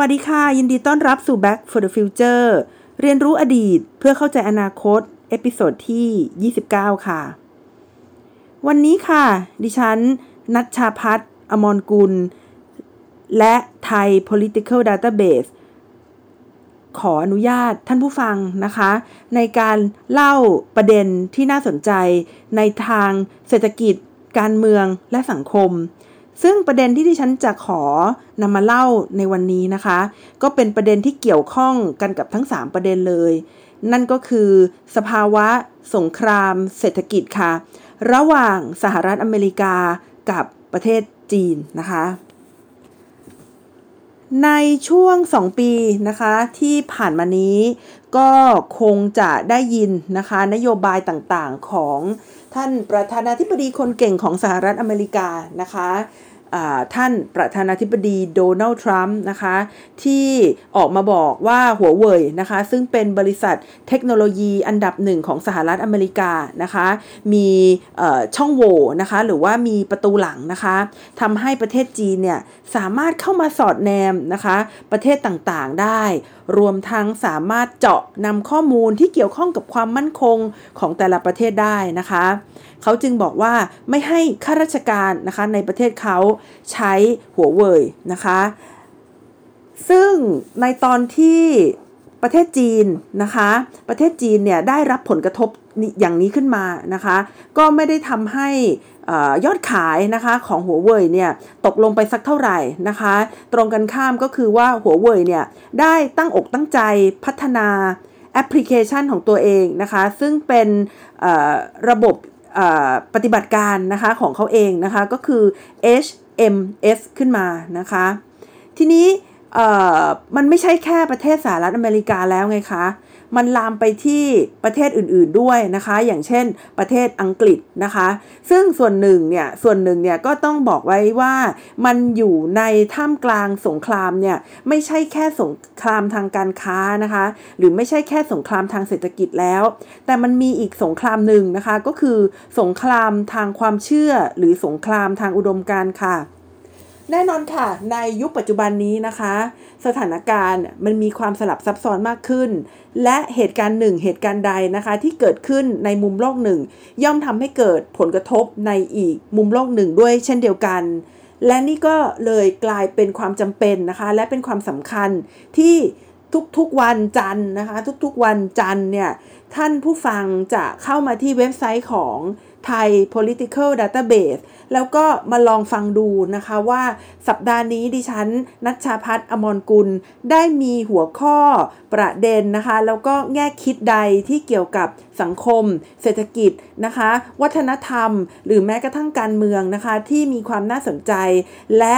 สวัสดีค่ะ ยินดีต้อนรับสู่ Back for the Future เรียนรู้อดีตเพื่อเข้าใจอนาคต episode ที่ 29 ค่ะ วันนี้ค่ะ ดิฉัน นัชชาพัฒน์อมรกุล และไทย political database ขออนุญาตท่านผู้ฟังนะคะ ในการเล่าประเด็นที่น่าสนใจในทางเศรษฐกิจ การเมืองและสังคม ซึ่งประเด็นที่ที่ฉันจะขอนำมาเล่าในวันนี้นะคะ ก็เป็นประเด็นที่เกี่ยวข้องกันกับทั้ง 3 ประเด็นเลย นั่นก็คือ สภาวะ สงคราม เศรษฐกิจค่ะ ระหว่างสหรัฐอเมริกากับประเทศจีนนะคะ ในช่วง 2 ปีนะคะที่ผ่านมานี้ก็คงจะได้ยินนะคะ นโยบายต่างๆของท่านประธานาธิบดีคนเก่งของสหรัฐอเมริกานะคะ ท่านประธานาธิบดีโดนัลด์ทรัมป์นะคะ ที่ออกมาบอกว่าหัวเว่ยนะคะ ซึ่งเป็นบริษัทเทคโนโลยีอันดับหนึ่งของสหรัฐอเมริกานะคะ มีช่องโหว่นะคะ หรือว่ามีประตูหลังนะคะทำให้ประเทศจีนเนี่ยสามารถเข้ามาสอดแนมนะคะ ประเทศต่างๆได้ รวมทั้งสามารถเจาะนำข้อมูลที่เกี่ยวข้องกับความมั่นคงของแต่ละประเทศได้นะคะ เขาจึงบอกว่าไม่ให้ข้าราชการนะคะในประเทศเขาใช้หัวเว่ยนะคะ ซึ่งในตอนที่ประเทศจีนนะคะ ประเทศจีนเนี่ยได้รับผลกระทบอย่างนี้ขึ้นมานะคะ ก็ไม่ได้ทำให้ยอดขายนะคะของหัวเว่ยเนี่ยตกลงไปสักเท่าไหร่นะคะ ตรงกันข้ามก็คือว่าหัวเว่ยเนี่ยได้ตั้งอกตั้งใจพัฒนาแอปพลิเคชันของตัวเองนะคะ ซึ่งเป็นระบบ ปฏิบัติการนะคะของเขาเองนะคะก็คือ HMS ขึ้นมานะคะ ทีนี้มันไม่ใช่แค่ประเทศสหรัฐอเมริกาแล้วไงคะ มันลามไปที่ประเทศอื่นๆด้วยนะคะ อย่างเช่นประเทศอังกฤษนะคะ ซึ่งส่วนหนึ่งเนี่ยส่วนหนึ่งเนี่ยก็ต้องบอกไว้ว่ามันอยู่ในท่ามกลางสงครามเนี่ยไม่ใช่แค่สงครามทางการค้านะคะ หรือไม่ใช่แค่สงครามทางเศรษฐกิจแล้ว แต่มันมีอีกสงครามหนึ่งนะคะ ก็คือสงครามทางความเชื่อหรือสงครามทางอุดมการณ์ค่ะ แน่นอนค่ะ ในยุคปัจจุบันนี้นะคะ สถานการณ์มันมีความสลับซับซ้อนมากขึ้น และเหตุการณ์หนึ่งเหตุการณ์ใดนะคะ ที่เกิดขึ้นในมุมโลกหนึ่ง ย่อมทำให้เกิดผลกระทบในอีกมุมโลกหนึ่งด้วยเช่นเดียวกัน และนี่ก็เลยกลายเป็นความจำเป็นนะคะ และเป็นความสำคัญที่ทุกๆวันจันนะคะ ทุกๆวันจันเนี่ยท่านผู้ฟังจะเข้ามาที่เว็บไซต์ของ ไทย political database แล้วก็มาลองฟังดูนะคะว่าสัปดาห์นี้ดิฉันนัชชาพัฒอมรกุล ได้มีหัวข้อประเด็นนะคะ แล้วก็แง่คิดใดที่เกี่ยวกับสังคม เศรษฐกิจนะคะ วัฒนธรรม หรือแม้กระทั่งการเมืองนะคะ ที่มีความน่าสนใจและ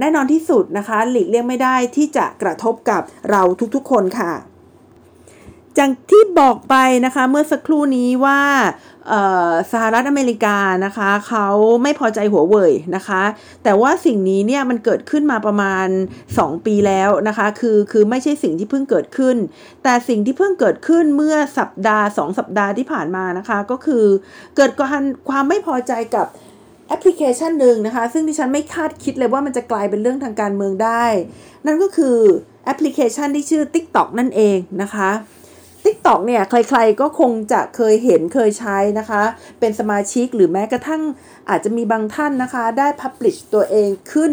แน่นอนที่สุดนะคะ หลีกเลี่ยงไม่ได้ที่จะกระทบกับเราทุกๆคนค่ะ จากที่บอกไปนะคะเมื่อสักครู่นี้ว่าสหรัฐอเมริกานะคะเขาไม่พอใจหัวเว่ยนะคะ แต่ว่าสิ่งนี้เนี่ยมันเกิดขึ้นมาประมาณ 2 ปีแล้วนะคะคือคือไม่ใช่สิ่งที่เพิ่งเกิดขึ้น แต่สิ่งที่เพิ่งเกิดขึ้นเมื่อสัปดาห์ 2 สัปดาห์ที่ผ่านมานะคะก็คือเกิดการความไม่พอใจกับแอปพลิเคชันหนึ่งนะคะ ซึ่งดิฉันไม่คาดคิดเลยว่ามันจะกลายเป็นเรื่องทางการเมืองได้ นั่นก็คือแอปพลิเคชันที่ชื่อ TikTok นั่นเองนะคะ TikTok เนี่ยใครๆก็คงจะเคยเห็นเคยใช้นะคะ เป็นสมาชิกหรือแม้กระทั่งอาจจะมีบางท่านนะคะ ได้ publish ตัวเองขึ้น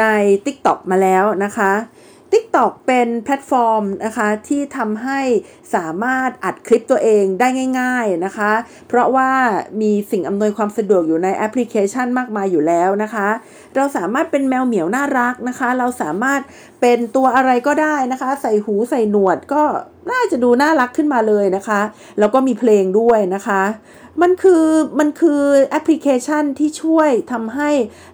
ใน TikTok มาแล้วนะคะ TikTok เป็นแพลตฟอร์มนะคะที่ทำให้สามารถอัดคลิปตัวเองได้ง่าย ๆนะคะ เพราะว่ามีสิ่งอำนวยความสะดวกอยู่ในแอปพลิเคชันมากมายอยู่แล้วนะคะ เราสามารถเป็นแมวเหมียวน่ารักนะคะ เราสามารถเป็นตัวอะไรก็ได้นะคะ ใส่หูใส่หนวดก็น่าจะดูน่ารักขึ้นมาเลยนะคะ แล้วก็มีเพลงด้วยนะคะ มันคือมันคือแอปพลิเคชันที่ช่วยทำให้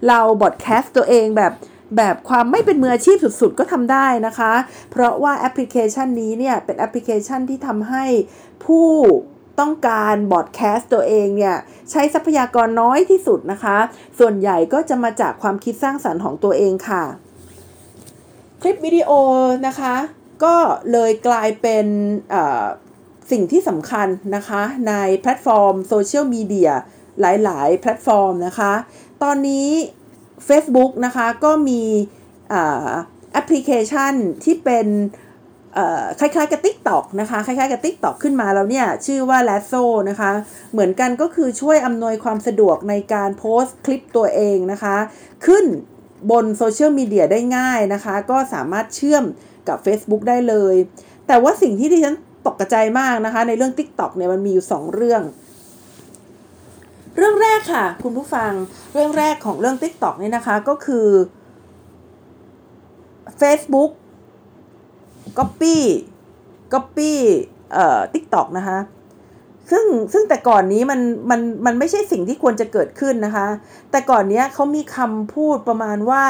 เรา broadcast ตัวเองแบบ แบบความไม่เป็นมืออาชีพสุดๆ ก็ทำได้นะคะ เพราะว่าแอปพลิเคชันนี้เนี่ย เป็นแอปพลิเคชันที่ทำให้ผู้ต้องการ broadcast ตัวเองเนี่ย ใช้ทรัพยากรน้อยที่สุดนะคะ ส่วนใหญ่ก็จะมาจากความคิดสร้างสรรค์ของตัวเองค่ะ คลิปวิดีโอนะคะ ก็เลยกลายเป็นสิ่งที่สำคัญนะคะ ในแพลตฟอร์มโซเชียลมีเดียหลาย ๆ แพลตฟอร์มนะคะ ตอนนี้ Facebook นะคะก็มีแอปพลิเคชันที่เป็นคล้ายๆกับ TikTok นะคะคล้ายๆกับ TikTok ขึ้นมาแล้วเนี่ย ชื่อว่า l a s s o นะคะ เหมือนกันก็คือช่วยอำนวยความสะดวกในการโพสต์คลิปตัวเองนะคะ ขึ้นบนโซเชียลมีเดียได้ง่ายนะคะ ก็สามารถเชื่อมกับ Facebook ได้เลย แต่ว่าสิ่งที่ดิฉันตกใจมากนะคะ ในเรื่อง TikTok เนี่ยมันมีอยู่ 2 เรื่อง เรื่องแรกค่ะ คุณผู้ฟังเรื่องแรกของเรื่อง TikTok นี่นะคะก็คือ Facebook Copy Copy เอ่อ TikTok นะคะซึ่งซึ่งแต่ก่อนนี้มันมันมันไม่ใช่สิ่งที่ควรจะเกิดขึ้นนะคะ แต่ก่อนเนี้ยเขามีคำพูดประมาณว่า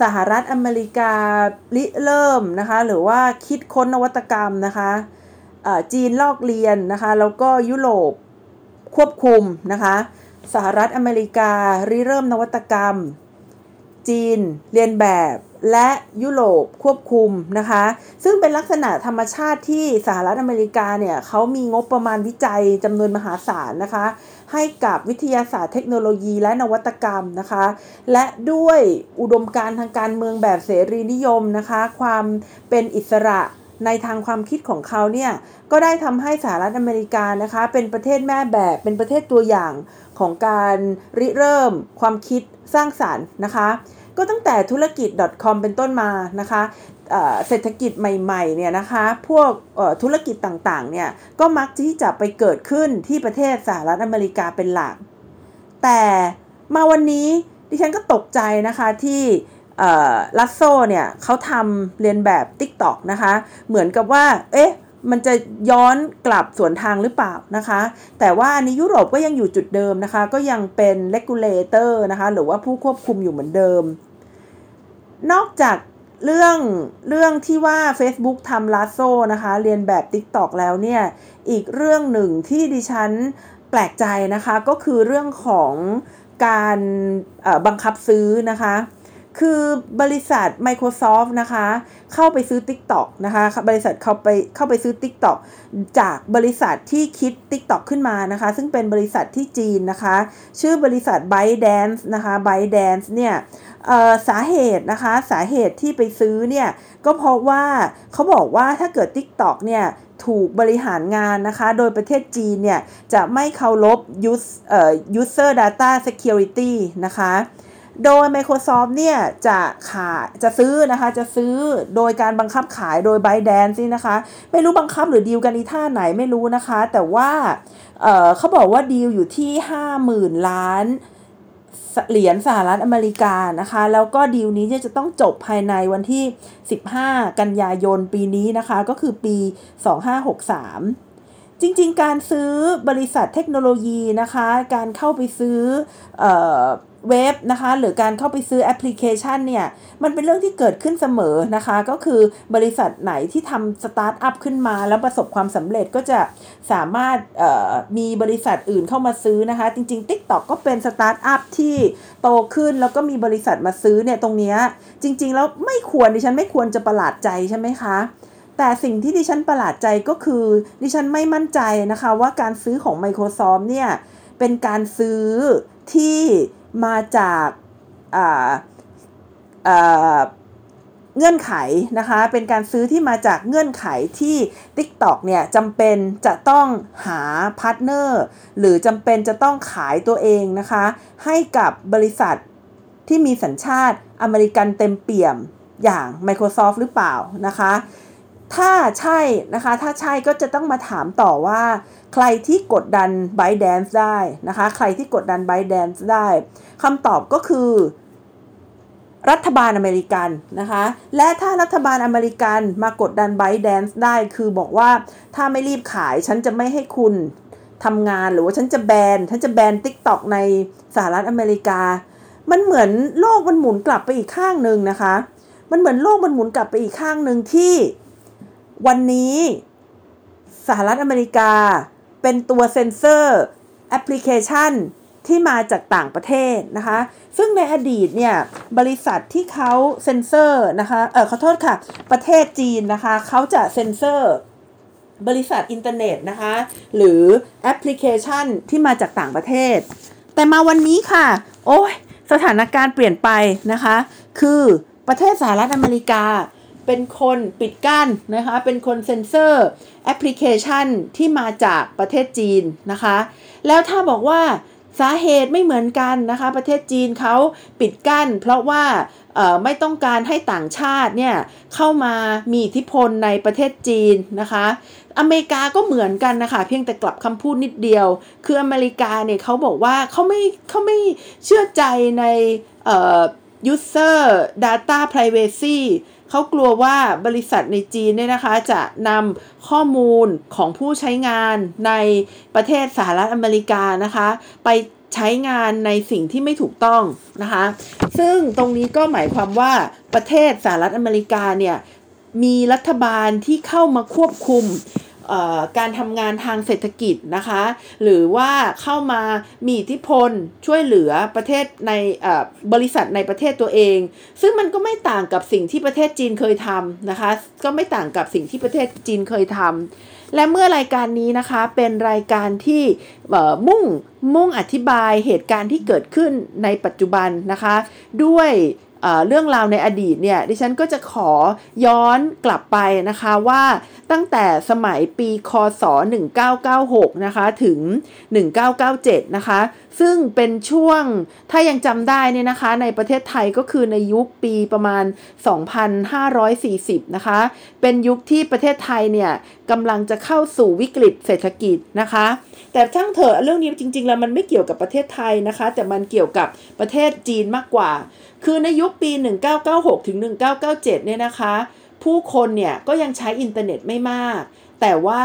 สหรัฐอเมริการิเริ่มนะคะ หรือว่าคิดค้นนวัตกรรมนะคะจีนลอกเรียนนะคะ แล้วก็ยุโรป ควบคุมนะคะสหรัฐอเมริการิเริ่มนวัตกรรม จีน เรียนแบบและยุโรปควบคุมนะคะ ซึ่งเป็นลักษณะธรรมชาติที่สหรัฐอเมริกาเนี่ยเขามีงบประมาณวิจัยจำนวนมหาศาลนะคะ ให้กับวิทยาศาสตร์เทคโนโลยีและนวัตกรรมนะคะ และด้วยอุดมการทางการเมืองแบบเสรีนิยมนะคะ ความเป็นอิสระ ในทางความคิดของเขาเนี่ยก็ได้ทำให้สหรัฐอเมริกานะคะเป็นประเทศแม่แบบเป็นประเทศตัวอย่างของการริเริ่มความคิดสร้างสารรค์นะคะ ก็ตั้งแต่ธุรกิจ .com เป็นต้นมานะคะเศรษฐกิจใหม่ๆเนี่ยนะคะพวกธุรกิจต่างๆเนี่ยก็มักที่จะไปเกิดขึ้นที่ประเทศสหรัฐอเมริกาเป็นหลัก แต่มาวันนี้ดิฉันก็ตกใจนะคะที่ ลัสโซเนี่ยเขาทำเรียนแบบ TikTok นะคะ เหมือนกับว่า เอ๊ะ มันจะย้อนกลับสวนทางหรือเปล่านะคะ แต่ว่าอันนี้ยุโรปก็ยังอยู่จุดเดิมนะคะ ก็ยังเป็น regulator นะคะ หรือว่าผู้ควบคุมอยู่เหมือนเดิม นอกจากเรื่องเรื่องที่ว่า Facebook ทำ Lasso นะคะ เลียนแบบ TikTok แล้วเนี่ย อีกเรื่องหนึ่งที่ดิฉันแปลกใจนะคะ ก็คือเรื่องของการบังคับซื้อนะคะ คือบริษัท Microsoft นะคะ เข้าไปซื้อ TikTok นะคะ บริษัทเข้าไปเข้าไปซื้อ TikTok จากบริษัทที่คิด TikTok ขึ้นมานะคะ ซึ่งเป็นบริษัทที่จีนนะคะ ชื่อบริษัท ByteDance นะคะ ByteDance เนี่ยสาเหตุนะคะสาเหตุที่ไปซื้อเนี่ย ก็เพราะว่าเขาบอกว่าถ้าเกิด TikTok เนี่ยถูกบริหารงานนะคะ โดยประเทศจีนเนี่ย จะไม่เคารพ user data security นะคะ โดย Microsoft เนี่ยจะขายจะซื้อนะคะ จะซื้อโดยการบังคับขายโดย b y d a n c e นี่นะคะ ไม่รู้บังคับหรือดีลกันอีท่าไหนไม่รู้นะคะ แต่ว่าเเขาบอกว่าดีลอยู่ที่ 50,000 ล้านเหรียญสหรัฐอเมริกานะคะ แล้วก็ดีลนี้จะต้องจบภายในวันที่ 15 กันยายนปีนี้นะคะ ก็คือปี 2563จริง ๆ การซื้อบริษัทเทคโนโลยีนะคะ การเข้าไปซื้ออ เว็บนะคะ หรือการเข้าไปซื้อแอปพลิเคชันเนี่ยมันเป็นเรื่องที่เกิดขึ้นเสมอนะคะ ก็คือบริษัทไหนที่ทำสตาร์ทอัพขึ้นมา แล้วประสบความสำเร็จก็จะสามารถมีบริษัทอื่นเข้ามาซื้อนะคะ จริง ๆ TikTok ก็เป็นสตาร์ทอัพที่โตขึ้นแล้วก็มีบริษัทมาซื้อเนี่ยตรงนี้จริง ๆ แล้วไม่ควรดิฉันไม่ควรจะประหลาดใจใช่ไหมคะแต่สิ่งที่ดิฉันประหลาดใจก็คือดิฉันไม่มั่นใจนะคะว่าการซื้อของ Microsoft เนี่ยเป็นการซื้อที่ มาจากเงื่อนไขนะคะ เป็นการซื้อที่มาจากเงื่อนไขที่ TikTok เนี่ยจำเป็นจะต้องหาพาร์ทเนอร์หรือจำเป็นจะต้องขายตัวเองนะคะ ให้กับบริษัทที่มีสัญชาติอเมริกันเต็มเปี่ยมอย่าง Microsoft หรือเปล่านะคะ ถ้าใช่นะคะ ถ้าใช่ก็จะต้องมาถามต่อว่า ใครที่กดดัน b y t e d a n c e ได้นะคะ ใครที่กดดัน b y t e d a n c e ได้คำตอบก็คือ รัฐบาลอเมริกันนะคะ และถ้ารัฐบาลอเมริกันมากดดัน b y t e d a n c e ได้ คือบอกว่าถ้าไม่รีบขายฉันจะไม่ให้คุณทำงานหรือว่าฉันจะแบน ฉันจะแบน TikTok ในสหรัฐอเมริกา มันเหมือนโลกมันหมุนกลับไปอีกข้างหนึ่งนะคะ มันเหมือนโลกมันหมุนกลับไปอีกข้างหนึ่งที่วันนี้สหรัฐอเมริกา เป็นตัวเซ็นเซอร์แอปพลิเคชันที่มาจากต่างประเทศนะคะ ซึ่งในอดีตเนี่ยบริษัทที่เขาเซ็นเซอร์นะคะ เออขอโทษค่ะ ประเทศจีนนะคะเขาจะเซ็นเซอร์บริษัทอินเทอร์เน็ตนะคะ หรือแอปพลิเคชันที่มาจากต่างประเทศ แต่มาวันนี้ค่ะ โอ้ยสถานการณ์เปลี่ยนไปนะคะ คือปประเทศสหรัฐอเมริกา เป็นคนปิดกั้นนะคะ เป็นคนเซ็นเซอร์แอปพลิเคชันที่มาจากประเทศจีนนะคะ แล้วถ้าบอกว่าสาเหตุไม่เหมือนกันนะคะ ประเทศจีนเขาปิดกั้น เพราะว่าไม่ต้องการให้ต่างชาติเนี่ยเข้ามามีอิทธิพลในประเทศจีนนะคะ อเมริกาก็เหมือนกันนะคะ เพียงแต่กลับคำพูดนิดเดียว คืออเมริกาเนี่ยเขาบอกว่าเขาไม่เขาไม่เชื่อใจใน user data privacy เขากลัวว่าบริษัทในจีนเนี่ยนะคะจะนำข้อมูลของผู้ใช้งานในประเทศสหรัฐอเมริกานะคะ ไปใช้งานในสิ่งที่ไม่ถูกต้องนะคะ ซึ่งตรงนี้ก็หมายความว่าประเทศสหรัฐอเมริกาเนี่ยมีรัฐบาลที่เข้ามาควบคุม การทำงานทางเศรษฐกิจนะคะ หรือว่าเข้ามามีอิทธิพลช่วยเหลือประเทศในบริษัทในประเทศตัวเอง ซึ่งมันก็ไม่ต่างกับสิ่งที่ประเทศจีนเคยทำนะคะ ก็ไม่ต่างกับสิ่งที่ประเทศจีนเคยทำและเมื่อรายการนี้นะคะเป็นรายการที่มุ่งมุ่งอธิบายเหตุการณ์ที่เกิดขึ้นในปัจจุบันนะคะ ด้วย เรื่องราวในอดีตเนี่ยดิฉันก็จะขอย้อนกลับไปนะคะว่าตั้งแต่สมัยปีคศ 1996 นะคะถึง 1997 นะคะ ซึ่งเป็นช่วงถ้ายังจำได้เนี่ยนะคะ ในประเทศไทยก็คือในยุคปีประมาณ 2540 นะคะ เป็นยุคที่ประเทศไทยเนี่ยกำลังจะเข้าสู่วิกฤตเศรษฐกิจนะคะ แต่ช่างเถอะเรื่องนี้จริง ๆ แล้วมันไม่เกี่ยวกับประเทศไทยนะคะ แต่มันเกี่ยวกับประเทศจีนมากกว่า คือในยุคปี 1996 ถึง 1997 เนี่ยนะคะ ผู้คนเนี่ยก็ยังใช้อินเทอร์เน็ตไม่มาก แต่ว่า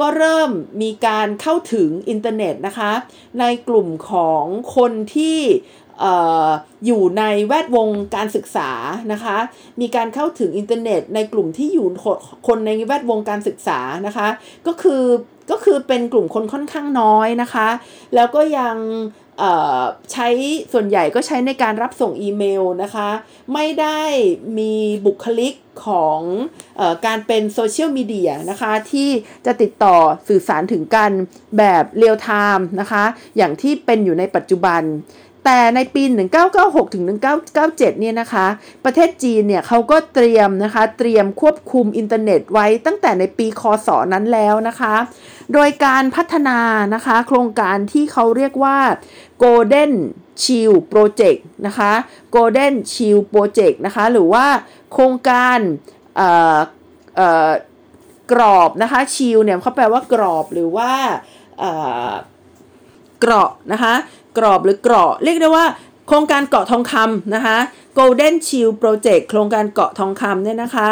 ก็เริ่มมีการเข้าถึงอินเทอร์เน็ตนะคะ ในกลุ่มของคนที่อยู่ในแวดวงการศึกษานะคะ มีการเข้าถึงอินเทอร์เน็ตในกลุ่มที่อยู่คนในแวดวงการศึกษานะคะ ก็คือ ก็คือเป็นกลุ่มคนค่อนข้างน้อยนะคะ แล้วก็ยังใช้ส่วนใหญ่ก็ใช้ในการรับส่งอีเมลนะคะ ไม่ได้มีบุคลิกของอการเป็นโซเชียลมีเดียนะคะ ที่จะติดต่อสื่อสารถึงกันแบบเรียลไทม์นะคะ อย่างที่เป็นอยู่ในปัจจุบัน แต่ในปี 1996 ถึง 1997 เนี่ยนะคะ ประเทศจีนเนี่ยเขาก็เตรียมนะคะ เตรียมควบคุมอินเทอร์เน็ตไว้ตั้งแต่ในปีคศนั้นแล้วนะคะ โดยการพัฒนานะคะ โครงการที่เขาเรียกว่า Golden Shield Project นะคะ Golden Shield Project นะคะ หรือว่าโครงการเกราะนะคะ Shield เนี่ยเขาแปลว่าเกราะหรือว่าเกราะนะคะ กรอบหรือเกราะ เรียกได้ว่าโครงการเกาะทองคำนะคะ Golden Shield Project โครงการเกาะทองคำเนี่ยนะคะ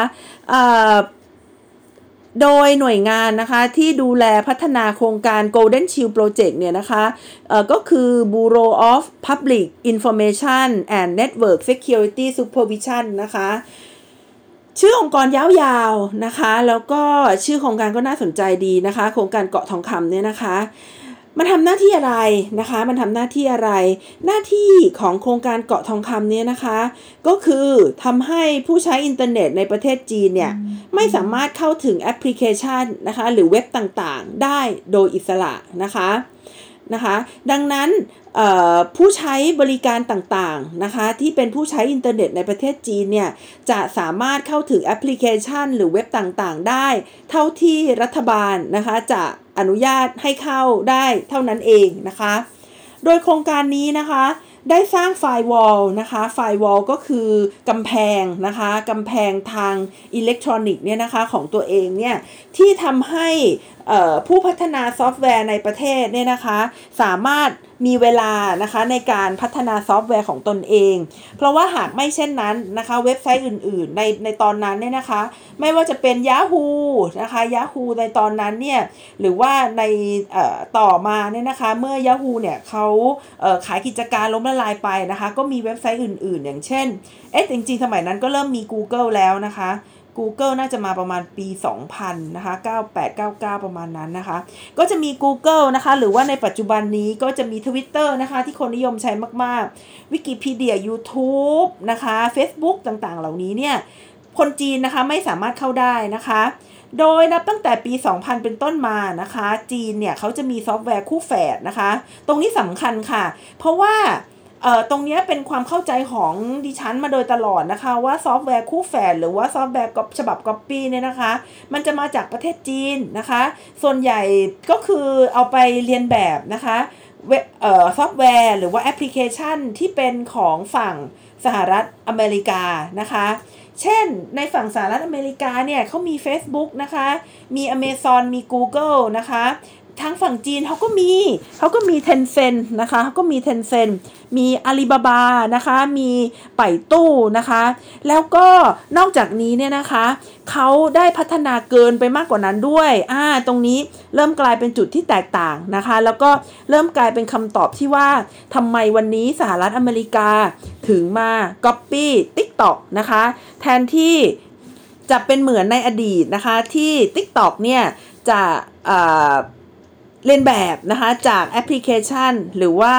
โดยหน่วยงานนะคะที่ดูแลพัฒนาโครงการ Golden Shield Project เนี่ยนะคะก็คือ Bureau of Public Information and Network Security Supervision นะคะ ชื่อองค์กรยาวๆนะคะ แล้วก็ชื่อโครงการก็น่าสนใจดีนะคะ โครงการเกราะทองคำเนี่ยนะคะ มันทำหน้าที่อะไรนะคะ มันทำหน้าที่อะไร หน้าที่ของโครงการเกราะทองคำเนี่ยนะคะ ก็คือทำให้ผู้ใช้อินเทอร์เน็ตในประเทศจีนเนี่ยไม่สามารถเข้าถึงแอปพลิเคชันนะคะ หรือเว็บต่างๆ ได้โดยอิสระนะคะนะคะ ดังนั้น ผู้ใช้บริการต่างๆนะคะที่เป็นผู้ใช้อินเทอร์เน็ตในประเทศจีนเนี่ยจะสามารถเข้าถึงแอปพลิเคชัน หรือเว็บต่างๆ ได้ เท่าที่รัฐบาลนะคะจะอนุญาตให้เข้าได้เท่านั้นเองนะคะ โดยโครงการนี้นะคะได้สร้าง firewall นะคะ firewall ก็คือกำแพงนะคะกำแพงทางอิเล็กทรอนิกส์เนี่ยนะคะของตัวเองเนี่ยที่ทำให้ผู้พัฒนาซอฟต์แวร์ในประเทศเนี่ยนะคะสามารถ มีเวลานะคะในการพัฒนาซอฟต์แวร์ของตนเอง เพราะว่าหากไม่เช่นนั้นนะคะเว็บไซต์อื่นๆ ในในตอนนั้นเนี่ยนะคะ ไม่ว่าจะเป็น Yahoo นะคะ Yahoo ในตอนนั้นเนี่ยหรือว่าในต่อมาเนี่ยนะคะเมื่อ Yahoo เนี่ยเขาขายกิจการล้มละลายไปนะคะ ก็มีเว็บไซต์อื่นๆ อย่างเช่นเอ๊ะจริงๆ สมัยนั้นก็เริ่มมี Google แล้วนะคะ Google น่าจะมาประมาณปี 2000 นะคะ 98 99 ประมาณนั้นนะคะ ก็จะมี Google นะคะ หรือว่าในปัจจุบันนี้ก็จะมี Twitter นะคะ ที่คนนิยมใช้มากๆ Wikipedia YouTube นะคะ Facebook ต่างๆ เหล่านี้เนี่ย คนจีนนะคะไม่สามารถเข้าได้นะคะ โดยนับตั้งแต่ปี 2000 เป็นต้นมานะคะ จีนเนี่ยเขาจะมีซอฟต์แวร์คู่แฝดนะคะ ตรงนี้สำคัญค่ะ เพราะว่า ตรงนี้เป็นความเข้าใจของดิฉันมาโดยตลอดนะคะ ว่าซอฟต์แวร์คู่แฝดหรือว่าซอฟต์แวร์ฉบับก๊อปปี้เนี่ยนะคะ มันจะมาจากประเทศจีนนะคะ ส่วนใหญ่ก็คือเอาไปเรียนแบบนะคะเว็บเอ่อซอฟต์แวร์หรือว่าแอปพลิเคชันที่เป็นของฝั่งสหรัฐอเมริกานะคะ เช่นในฝั่งสหรัฐอเมริกาเนี่ยเขามี Facebook นะคะ มี Amazon มี Google นะคะ ทางฝั่งจีนเขาก็มีเขาก็มี Tencent นะคะเขาก็มี Tencent มีอาลีบาบานะคะ มีไปตู้นะคะ แล้วก็นอกจากนี้เนี่ยนะคะเขาได้พัฒนาเกินไปมากกว่านั้นด้วยอ่าตรงนี้เริ่มกลายเป็นจุดที่แตกต่างนะคะ แล้วก็เริ่มกลายเป็นคำตอบที่ว่าทำไมวันนี้สหรัฐอเมริกาถึงมา Copy TikTok นะคะ แทนที่จะเป็นเหมือนในอดีตนะคะที่ TikTok เนี่ยจะ เรียนแบบนะคะจากแอปพลิเคชันหรือว่า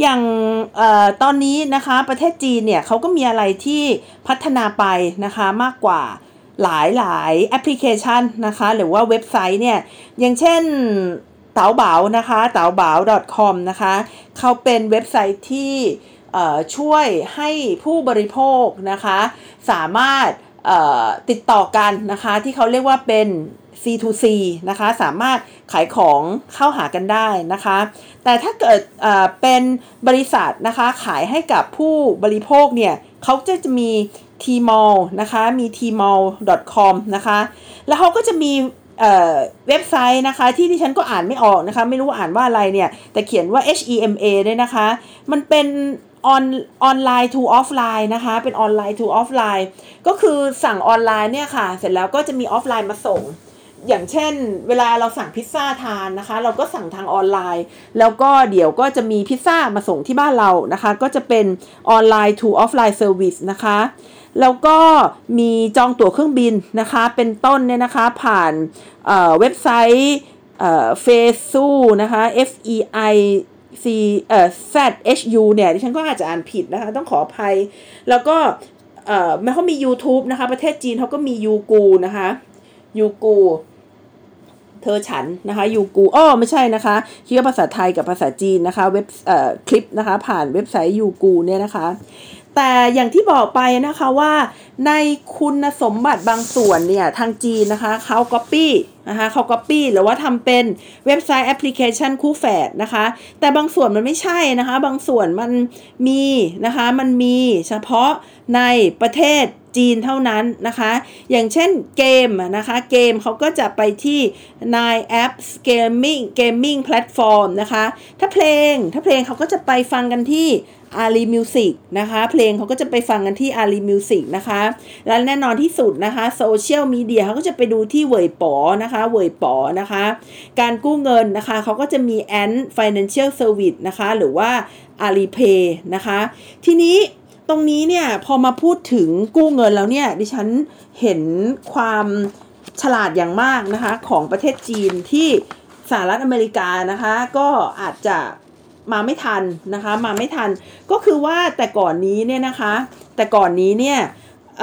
อย่างออตอนนี้นะคะประเทศจีนเนี่ยเขาก็มีอะไรที่พัฒนาไปนะคะมากกว่าหลายหลายแอปพลิเคชันนะคะหรือว่าเว็บไซต์เนี่ยอย่างเช่นเต๋าเบานะคะเต๋าเบา .com นะคะเขาเป็นเว็บไซต์ที่ช่วยให้ผู้บริโภคนะคะสามารถติดต่อกันนะคะที่เขาเรียกว่าเป็น C2C นะคะสามารถขายของเข้าหากันได้นะคะ แต่ถ้าเกิดเป็นบริษัทนะคะขายให้กับผู้บริโภคเนี่ยเขาจะจะมี Tmall นะคะมี tmall.com นะคะแล้วเขาก็จะมีเว็บไซต์นะคะที่ที่ฉันก็อ่านไม่ออกนะคะไม่รู้อ่านว่าอะไรเนี่ย แต่เขียนว่า HEMA ด้วยนะคะ มันเป็นออนออนไลน์ to ออฟไลน์นะคะ เป็นออนไลน์ to ออฟไลน์ก็คือสั่งออนไลน์เนี่ยค่ะ เสร็จแล้วก็จะมีออฟไลน์มาส่ง อย่างเช่น เวลาเราสั่งพิซซ่าทานนะคะ เราก็สั่งทางออนไลน์ แล้วก็เดี๋ยวก็จะมีพิซซ่ามาส่งที่บ้านเรานะคะ ก็จะเป็นออนไลน์ to offline service นะคะแล้วก็มีจองตั๋วเครื่องบินนะคะ เป็นต้นเนี่ยนะคะผ่านเเว็บไซต์เฟซูนะคะ F E I C เอ่อ Z H U เนี่ยดิฉันก็อาจจะอ่านผิดนะคะ ต้องขออภัย แล้วก็เอ่อเขามี YouTube นะคะ ประเทศจีนเขาก็มียูกูนะคะยูกู เธอฉันนะคะยูกูอ้อไม่ใช่นะคะคิดว่าภาษาไทยกับภาษาจีนนะคะเว็บเอ่อคลิปนะคะผ่านเว็บไซต์ยูกูเนี่ยนะคะ แต่อย่างที่บอกไปนะคะว่าในคุณสมบัติบางส่วนเนี่ย ทางจีนนะคะเขา Copy นะคะเขา Copy หรือว่าทำเป็นเว็บไซต์แอปพลิเคชันคู่แฝดนะคะ แต่บางส่วนมันไม่ใช่นะคะ บางส่วนมันมีนะคะมันมีเฉพาะในประเทศจีนเท่านั้นนะคะ อย่างเช่นเกมนะคะเกมเขาก็จะไปที่ Nine Apps gaming gaming platform นะคะ ถ้าเพลงถ้าเพลงเขาก็จะไปฟังกันที่ Ali Music นะคะ เพลงเขาก็จะไปฟังกันที่ Ali Music นะคะ และแน่นอนที่สุดนะคะโซเชียลมีเดียเขาก็จะไปดูที่เวยป๋อนะคะเวยป๋อนะคะ การกู้เงินนะคะเขาก็จะมี Ant Financial Services นะคะหรือว่าอารีเพย์นะคะ ทีนี้ตรงนี้เนี่ยพอมาพูดถึงกู้เงินแล้วเนี่ยดิฉันเห็นความฉลาดอย่างมากนะคะของประเทศจีนที่สหรัฐอเมริกานะคะ ก็อาจจะ มาไม่ทันนะคะมาไม่ทันก็คือว่าแต่ก่อนนี้เนี่ยนะคะ แต่ก่อนนี้เนี่ยเ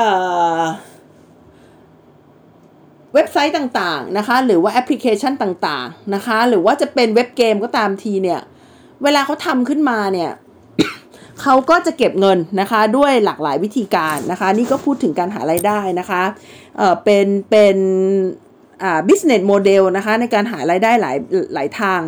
เว็บไซต์ต่างๆนะคะ หรือว่าแอปพลิเคชันต่างๆนะคะ หรือว่าจะเป็นเว็บเกมก็ตามทีเนี่ยเวลาเขาทำขึ้นมาเนี่ยเขาก็จะเก็บเงินนะคะด้วยหลากหลายวิธีการนะคะ นี่ก็พูดถึงการหารายได้นะคะเออเป็นเป็น business model นะคะในการหารายได้หลายหลายทาง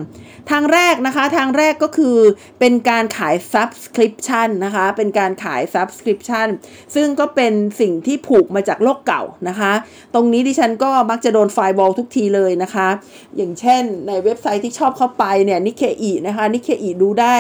ทางแรกนะคะทางแรกก็คือเป็นการขาย subscription นะคะเป็นการขาย subscription ซึ่งก็เป็นสิ่งที่ผูกมาจากโลกเก่านะคะ ตรงนี้ดิฉันก็มักจะโดนไฟบอลทุกทีเลยนะคะ อย่างเช่นในเว็บไซต์ที่ชอบเข้าไปเนี่ยนิเคอีนะคะนิเคอีดูได้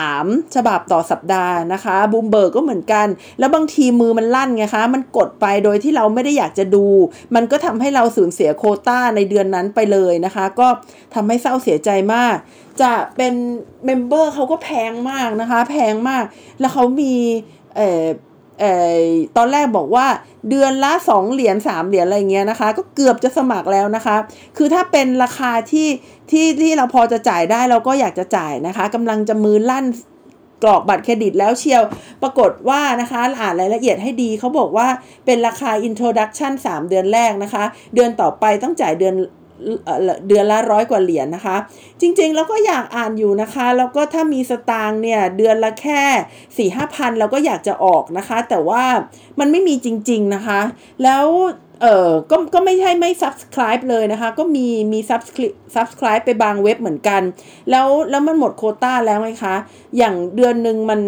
3 ฉบับต่อสัปดาห์นะคะบูมเบิร์กก็เหมือนกัน แล้วบางทีมือมันลั่นไงคะมันกดไปโดยที่เราไม่ได้อยากจะดู มันก็ทำให้เราสูญเสียโควตาในเดือนนั้นไปเลยนะคะ ก็ทำให้เศร้าเสียใจมาก จะเป็น member เขาก็แพงมากนะคะ แพงมาก แล้วเขามีเอ่อเอ่อตอนแรกบอกว่าเดือนละสองเหรียญสามเหรียญอะไรเงี้ยนะคะ ก็เกือบจะสมัครแล้วนะคะ คือถ้าเป็นราคาที่ที่ที่เราพอจะจ่ายได้เราก็อยากจะจ่ายนะคะกำลังจะมือลั่น กรอกบัตรเครดิตแล้วเชียว ปรากฏว่านะคะอ่านรายละเอียดให้ดีเขาบอกว่าเป็นราคา introduction 3 เดือนแรกนะคะ เดือนต่อไปต้องจ่ายเดือนเดือนละร้อยกว่าเหรียญนนะคะ จริงๆเราก็อยากอ่านอยู่นะคะ แล้วก็ถ้ามีสตางค์เนี่ย เดือนละแค่4ี่ห้าพันเราก็อยากจะออกนะคะ แต่ว่ามันไม่มีจริง ๆนะคะ แล้ว เออก็ก็ไม่ใช่ไม่ subscribe เลยนะคะ ก็มีมี subscribe subscribe ไปบางเว็บเหมือนกัน แล้วแล้วมันหมดโคต้าแล้วไหมคะ อย่างเดือนหนึ่งมัน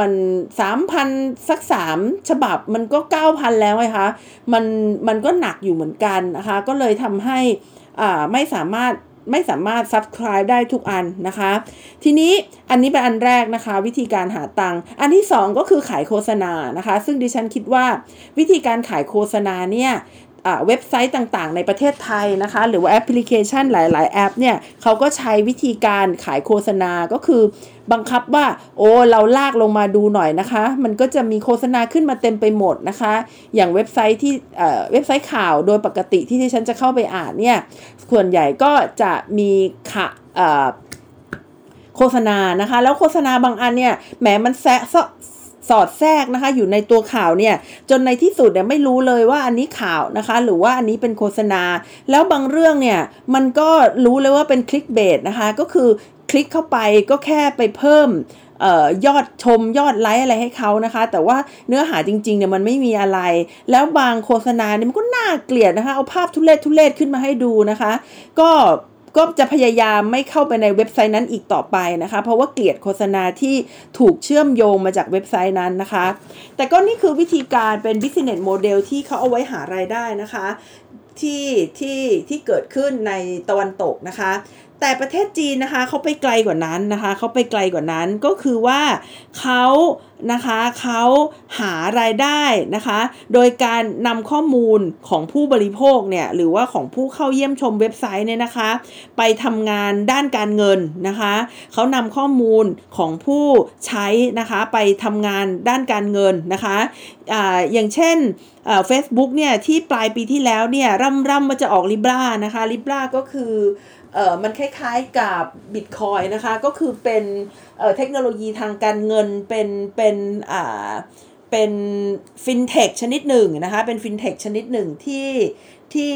มันสามพันสักสามฉบับมันก็เก้าพันแล้วไงคะ มันมันก็หนักอยู่เหมือนกันนะคะ ก็เลยทำให้อ่าไม่สามารถ ไม่สามารถ subscribe ได้ทุกอันนะคะ ทีนี้อันนี้เป็นอันแรกนะคะ วิธีการหาตังค์อันที่ 2 ก็คือขายโฆษณานะคะ ซึ่งดิฉันคิดว่าวิธีการขายโฆษณาเนี่ย เว็บไซต์ต่างๆ ในประเทศไทยนะคะ หรือว่าแอปพลิเคชันหลาย ๆ แอปเนี่ยเขาก็ใช้วิธีการขายโฆษณาก็คือบังคับว่า โอ้เราลากลงมาดูหน่อยนะคะ มันก็จะมีโฆษณาขึ้นมาเต็มไปหมดนะคะ อย่างเว็บไซต์ที่เว็บไซต์ข่าวโดยปกติที่ที่ฉันจะเข้าไปอ่านเนี่ยส่วนใหญ่ก็จะมีข่าโฆษณานะคะ แล้วโฆษณาบางอันเนี่ยแหมมันแซะ สอดแทรกนะคะ อยู่ในตัวข่าวเนี่ยจนในที่สุดเนี่ยไม่รู้เลยว่าอันนี้ข่าวนะคะ หรือว่าอันนี้เป็นโฆษณา แล้วบางเรื่องเนี่ยมันก็รู้เลยว่าเป็นคลิกเบสนะคะ ก็คือคลิกเข้าไปก็แค่ไปเพิ่มออยอดชมยอดไลค์อะไรให้เขานะคะ แต่ว่าเนื้อหาจริงๆเนี่ยมันไม่มีอะไร แล้วบางโฆษณาเนี่ยมันก็น่าเกลียดนะคะ เอาภาพทุเรศทุเรศขึ้นมาให้ดูนะคะ ก็ ก็จะพยายามไม่เข้าไปในเว็บไซต์นั้นอีกต่อไปนะคะ เพราะว่าเกลียดโฆษณาที่ถูกเชื่อมโยงมาจากเว็บไซต์นั้นนะคะ แต่ก็นี่คือวิธีการเป็น business model ที่เขาเอาไว้หารายได้นะคะที่ที่ที่เกิดขึ้นในตะวันตกนะคะ แต่ประเทศจีนนะคะเขาไปไกลกว่านั้นนะคะเขาไปไกลกว่านั้นก็คือว่าเขานะคะเขาหารายได้นะคะ โดยการนำข้อมูลของผู้บริโภคเนี่ยหรือว่าของผู้เข้าเยี่ยมชมเว็บไซต์เนี่ยนะคะ ไปทำงานด้านการเงินนะคะเขานำข้อมูลของผู้ใช้นะคะ ไปทำงานด้านการเงินนะคะอ่าอย่างเช่นเฟซบุ๊กเนี่ยที่ปลายปีที่แล้วเนี่ยร่ำร่ำมาจะออกลิบรานะคะลิบราก็คือ เออมันคล้ายๆกับบิตคอยนะคะ ก็คือเป็นเอ่อเทคโนโลยีทางการเงินเป็นเป็นอ่าเป็นฟินเทคชนิดหนึ่งนะคะ เป็นฟินเทคชนิดหนึ่งที่ที่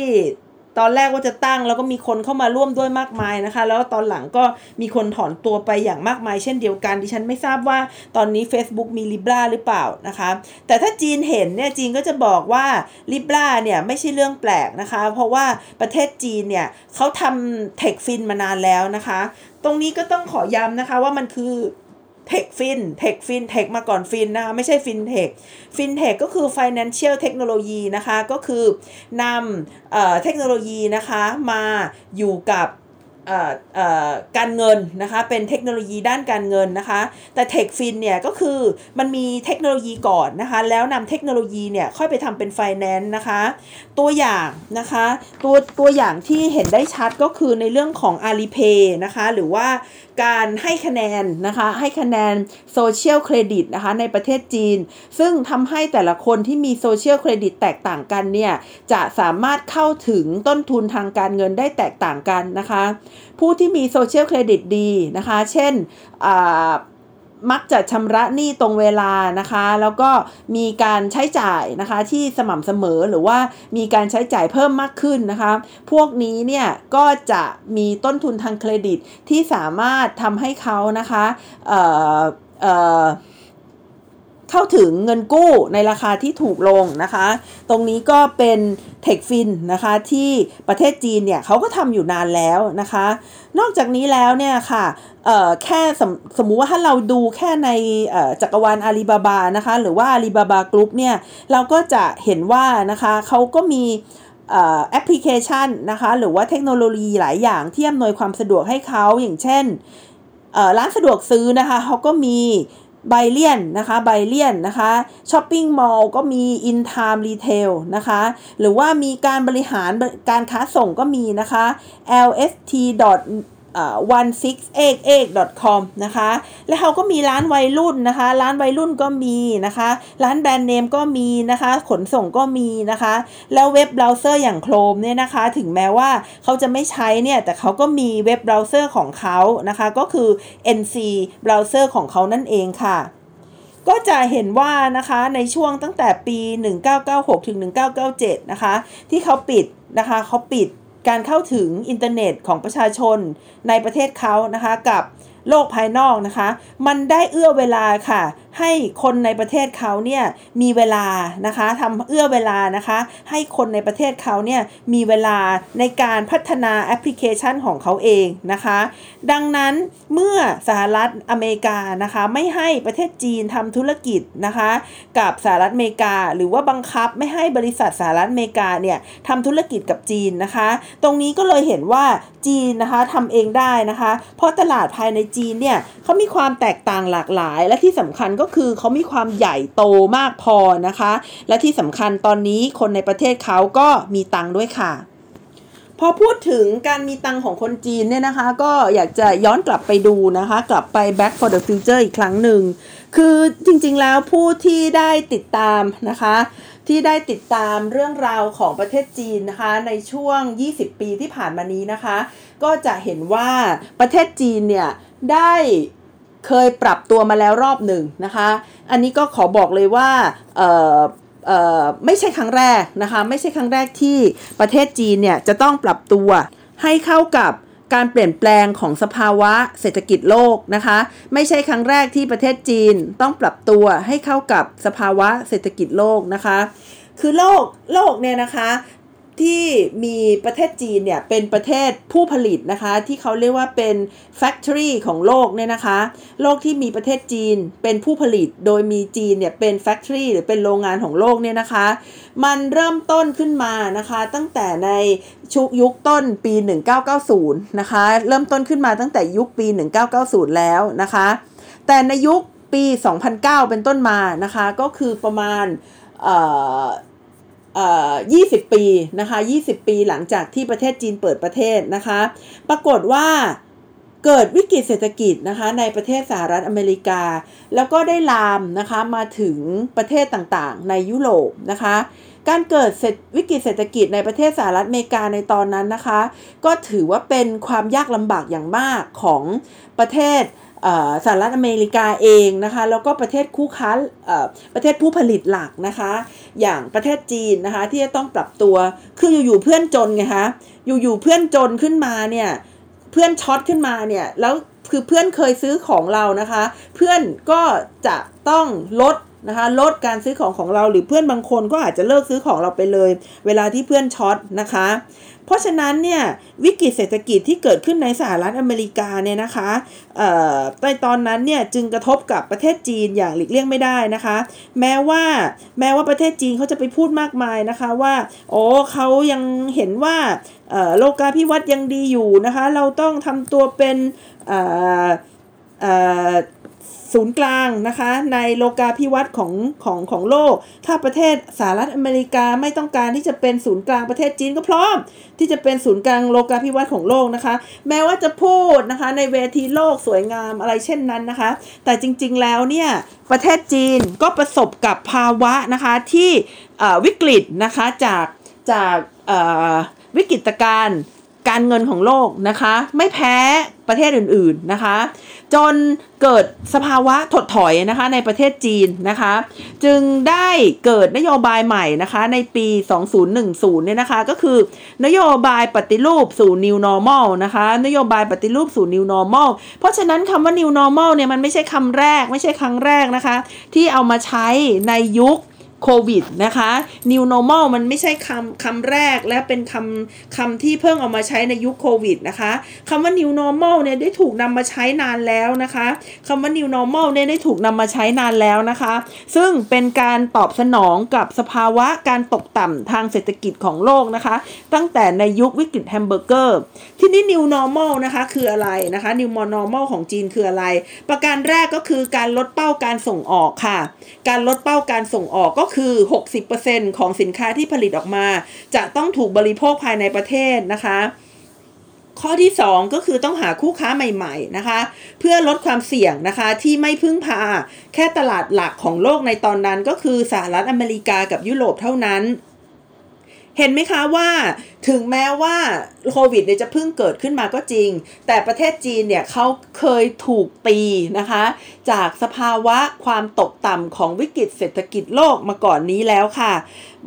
ตอนแรกว่าจะตั้งแล้วก็มีคนเข้ามาร่วมด้วยมากมายนะคะ แล้วตอนหลังก็มีคนถอนตัวไปอย่างมากมาย เช่นเดียวกัน ดิฉันไม่ทราบว่าตอนนี้ Facebook มี Libra หรือเปล่านะคะ แต่ถ้าจีนเห็นเนี่ยจีนก็จะบอกว่า Libra เนี่ยไม่ใช่เรื่องแปลกนะคะ เพราะว่าประเทศจีนเนี่ยเขาทำ TechFin มานานแล้วนะคะ ตรงนี้ก็ต้องขอย้ำนะคะว่ามันคือ TechFin TechFin Tech มาก่อนฟินนะคะไม่ใช่ FinTech FinTech ก็คือ financial technology นะคะก็คือนำเทคโนโลยีนะคะมาอยู่กับการเงินนะคะเป็นเทคโนโลยีด้านการเงินนะคะ แต่ TechFin เนี่ยก็คือมันมีเทคโนโลยีก่อนนะคะ แล้วนำเทคโนโลยีเนี่ยค่อยไปทำเป็นไฟแนนซ์นะคะ ตัวอย่างนะคะตัวตัวอย่างที่เห็นได้ชัดก็คือในเรื่องของ Alipay นะคะหรือว่า การให้คะแนนนะคะ ให้คะแนน social credit นะคะในประเทศจีน ซึ่งทำให้แต่ละคนที่มี social credit แตกต่างกันเนี่ย จะสามารถเข้าถึงต้นทุนทางการเงินได้แตกต่างกันนะคะ ผู้ที่มี social credit ดีนะคะ เช่น มักจะชำระหนี้ตรงเวลานะคะ แล้วก็มีการใช้จ่ายนะคะที่สม่ำเสมอหรือว่ามีการใช้จ่ายเพิ่มมากขึ้นนะคะ พวกนี้เนี่ยก็จะมีต้นทุนทางเครดิตที่สามารถทำให้เขานะคะเอ่อเอ่อ เข้าถึงเงินกู้ในราคาที่ถูกลงนะคะ ตรงนี้ก็เป็นเทคฟินนะคะที่ประเทศจีนเนี่ยเขาก็ทำอยู่นานแล้วนะคะ นอกจากนี้แล้วเนี่ยค่ะแค่สมสมมุติว่าถ้าเราดูแค่ในจักรวาลอาลีบาบานะคะ หรือว่า Alibaba Group เนี่ยเราก็จะเห็นว่านะคะเขาก็มีแอปพลิเคชันนะคะหรือว่าเทคโนโลยีหลายอย่างที่อำนวยความสะดวกให้เขาอย่างเช่นร้านสะดวกซื้อนะคะเขาก็มี Bailian นะคะ Bailian นะคะ shopping mall ก็มี Intime Retail นะคะหรือว่ามีการบริหารการค้าส่งก็มีนะคะ lst one six eight eight com นะคะ แล้วเขาก็มีร้านวัยรุ่นนะคะ ร้านวัยรุ่นก็มีนะคะ ร้านแบรนด์เนมก็มีนะคะ ขนส่งก็มีนะคะ แล้วเว็บเบราว์เซอร์อย่าง Chrome เนี่ยนะคะ ถึงแม้ว่าเขาจะไม่ใช้เนี่ย แต่เขาก็มีเว็บเบราว์เซอร์ของเขานะคะ ก็คือ NC เบราว์เซอร์ของเขานั่นเองค่ะก็จะเห็นว่านะคะในช่วงตั้งแต่ปี 1996 ถึง 1997 นะคะ ที่เขาปิดนะคะเขาปิด การเข้าถึงอินเทอร์เน็ตของประชาชนในประเทศเขานะคะกับ โลกภายนอกนะคะ มันได้เอื้อเวลาค่ะ ให้คนในประเทศเขาเนี่ยมีเวลานะคะทำเอื้อเวลานะคะ ให้คนในประเทศเขาเนี่ยมีเวลาในการพัฒนาแอปพลิเคชันของเขาเองนะคะ ดังนั้นเมื่อสหรัฐอเมริกานะคะ ไม่ให้ประเทศจีนทำธุรกิจนะคะ กับสหรัฐอเมริกา หรือว่าบังคับไม่ให้บริษัทสหรัฐอเมริกาเนี่ยทำธุรกิจกับจีนนะคะ ตรงนี้ก็เลยเห็นว่าจีนนะคะทำเองได้นะคะ เพราะตลาดภายในจีนเนี่ยเขามีความแตกต่างหลากหลาย และที่สำคัญก็คือเขามีความใหญ่โตมากพอนะคะ และที่สำคัญตอนนี้คนในประเทศเขาก็มีตังค์ด้วยค่ะ พอพูดถึงการมีตังค์ของคนจีนเนี่ยนะคะ ก็อยากจะย้อนกลับไปดูนะคะ กลับไป back for the future อีกครั้งหนึ่ง คือจริงๆแล้วผู้ที่ได้ติดตามนะคะที่ได้ติดตามเรื่องราวของประเทศจีนนะคะในช่วง 20 ปีที่ผ่านมานี้นะคะ ก็จะเห็นว่าประเทศจีนเนี่ยได้เคยปรับตัวมาแล้วรอบหนึ่งนะคะ อันนี้ก็ขอบอกเลยว่าไม่ใช่ครั้งแรกนะคะไม่ใช่ครั้งแรกที่ประเทศจีนเนี่ยจะต้องปรับตัวให้เข้ากับการเปลี่ยนแปลงของสภาวะเศรษฐกิจโลกนะคะ ไม่ใช่ครั้งแรกที่ประเทศจีนต้องปรับตัวให้เข้ากับสภาวะเศรษฐกิจโลกนะคะ คือโลกโลกเนี่ยนะคะ ที่มีประเทศจีนเนี่ยเป็นประเทศผู้ผลิตนะคะที่เขาเรียกว่าเป็น factory ของโลกเนี่ยนะคะ โลกที่มีประเทศจีนเป็นผู้ผลิตโดยมีจีนเนี่ยเป็น factory หรือเป็นโรงงานของโลกเนี่ยนะคะ มันเริ่มต้นขึ้นมานะคะตั้งแต่ในชุกยุคต้นปี 1990 นะคะ เริ่มต้นขึ้นมาตั้งแต่ยุคปี 1990 แล้วนะคะ แต่ในยุคปี 2009 เป็นต้นมานะคะก็คือประมาณ 20 ปีนะคะ20 ปีหลังจากที่ประเทศจีนเปิดประเทศนะคะ ปรากฏว่าเกิดวิกฤตเศรษฐกิจนะคะในประเทศสหรัฐอเมริกา แล้วก็ได้ลามนะคะมาถึงประเทศต่างๆ ในยุโรปนะคะการเกิดวิกฤตเศรษฐกิจในประเทศสหรัฐอเมริกาในตอนนั้นนะคะ ก็ถือว่าเป็นความยากลำบากอย่างมากของประเทศ สหรัฐอเมริกาเองนะคะแล้วก็ประเทศคู่ค้าประเทศผู้ผลิตหลักนะคะ อย่างประเทศจีนนะคะที่จะต้องปรับตัวคืออยู่ๆเพื่อนจนไงคะอยู่ๆเพื่อนจนขึ้นมาเนี่ยเพื่อนช็อตขึ้นมาเนี่ยแล้วคือเพื่อนเคยซื้อของเรานะคะ เพื่อนก็จะต้องลด นะคะลดการซื้อของของเราหรือเพื่อนบางคนก็อาจจะเลิกซื้อของเราไปเลย เวลาที่เพื่อนช็อตนะคะ เพราะฉะนั้นเนี่ยวิกฤตเศรษฐกิจที่เกิดขึ้นในสหรัฐอเมริกาเนี่ยนะคะในตอนนั้นเนี่ยจึงกระทบกับประเทศจีนอย่างหลีกเลี่ยงไม่ได้นะคะ แม้ว่าแม้ว่าประเทศจีนเขาจะไปพูดมากมายนะคะว่าโอ้เขายังเห็นว่าโลกาภิวัตน์ยังดีอยู่นะคะ เราต้องทำตัวเป็น ศูนย์กลางนะคะในโลกาภิวัตน์ของของของโลก ถ้าประเทศสหรัฐอเมริกาไม่ต้องการที่จะเป็นศูนย์กลางประเทศจีนก็พร้อม ที่จะเป็นศูนย์กลางโลกาภิวัตน์ของโลกนะคะ แม้ว่าจะพูดนะคะในเวทีโลกสวยงามอะไรเช่นนั้นนะคะ แต่จริงๆแล้วเนี่ยประเทศจีนก็ประสบกับภาวะนะคะที่วิกฤตนะคะจากจากวิกฤตการณ์ การเงินของโลกนะคะ ไม่แพ้ประเทศอื่นๆนะคะ จนเกิดสภาวะถดถอยนะคะในประเทศจีนนะคะ จึงได้เกิดนโยบายใหม่นะคะในปี 2010 เนี่ยนะคะ ก็คือนโยบายปฏิรูปสู่ new normal นะคะ นโยบายปฏิรูปสู่ new normal เพราะฉะนั้นคำว่า new normal เนี่ยมันไม่ใช่คำแรกไม่ใช่ครั้งแรกนะคะ ที่เอามาใช้ในยุค โควิดนะคะ new normal มันไม่ใช่คำคำแรกและเป็นคำคำที่เพิ่งเอามาใช้ในยุคโควิดนะคะคำว่า new normal เนี่ยได้ถูกนำมาใช้นานแล้วนะคะคำว่า new normal เนี่ยได้ถูกนำมาใช้นานแล้วนะคะ ซึ่งเป็นการตอบสนองกับสภาวะการตกต่ำทางเศรษฐกิจของโลกนะคะ ตั้งแต่ในยุควิกฤตแฮมเบอร์เกอร์ที่นี้ new normal นะคะคืออะไรนะคะ new normal ของจีนคืออะไร ประการแรกก็คือการลดเป้าการส่งออกค่ะ การลดเป้าการส่งออกก็คือคือ 60%ของสินค้าที่ผลิตออกมา จะต้องถูกบริโภคภายในประเทศนะคะ ข้อที่ 2 ก็คือต้องหาคู่ค้าใหม่ ๆนะคะ เพื่อลดความเสี่ยงนะคะที่ไม่พึ่งพา แค่ตลาดหลักของโลกในตอนนั้นก็คือสหรัฐอเมริกากับยุโรปเท่านั้น เห็นไหมคะว่าถึงแม้ว่าโควิดเนี่ยจะเพิ่งเกิดขึ้นมาก็จริง แต่ประเทศจีนเนี่ยเขาเคยถูกตีนะคะ จากสภาวะความตกต่ำของวิกฤตเศรษฐกิจโลกมาก่อนนี้แล้วค่ะ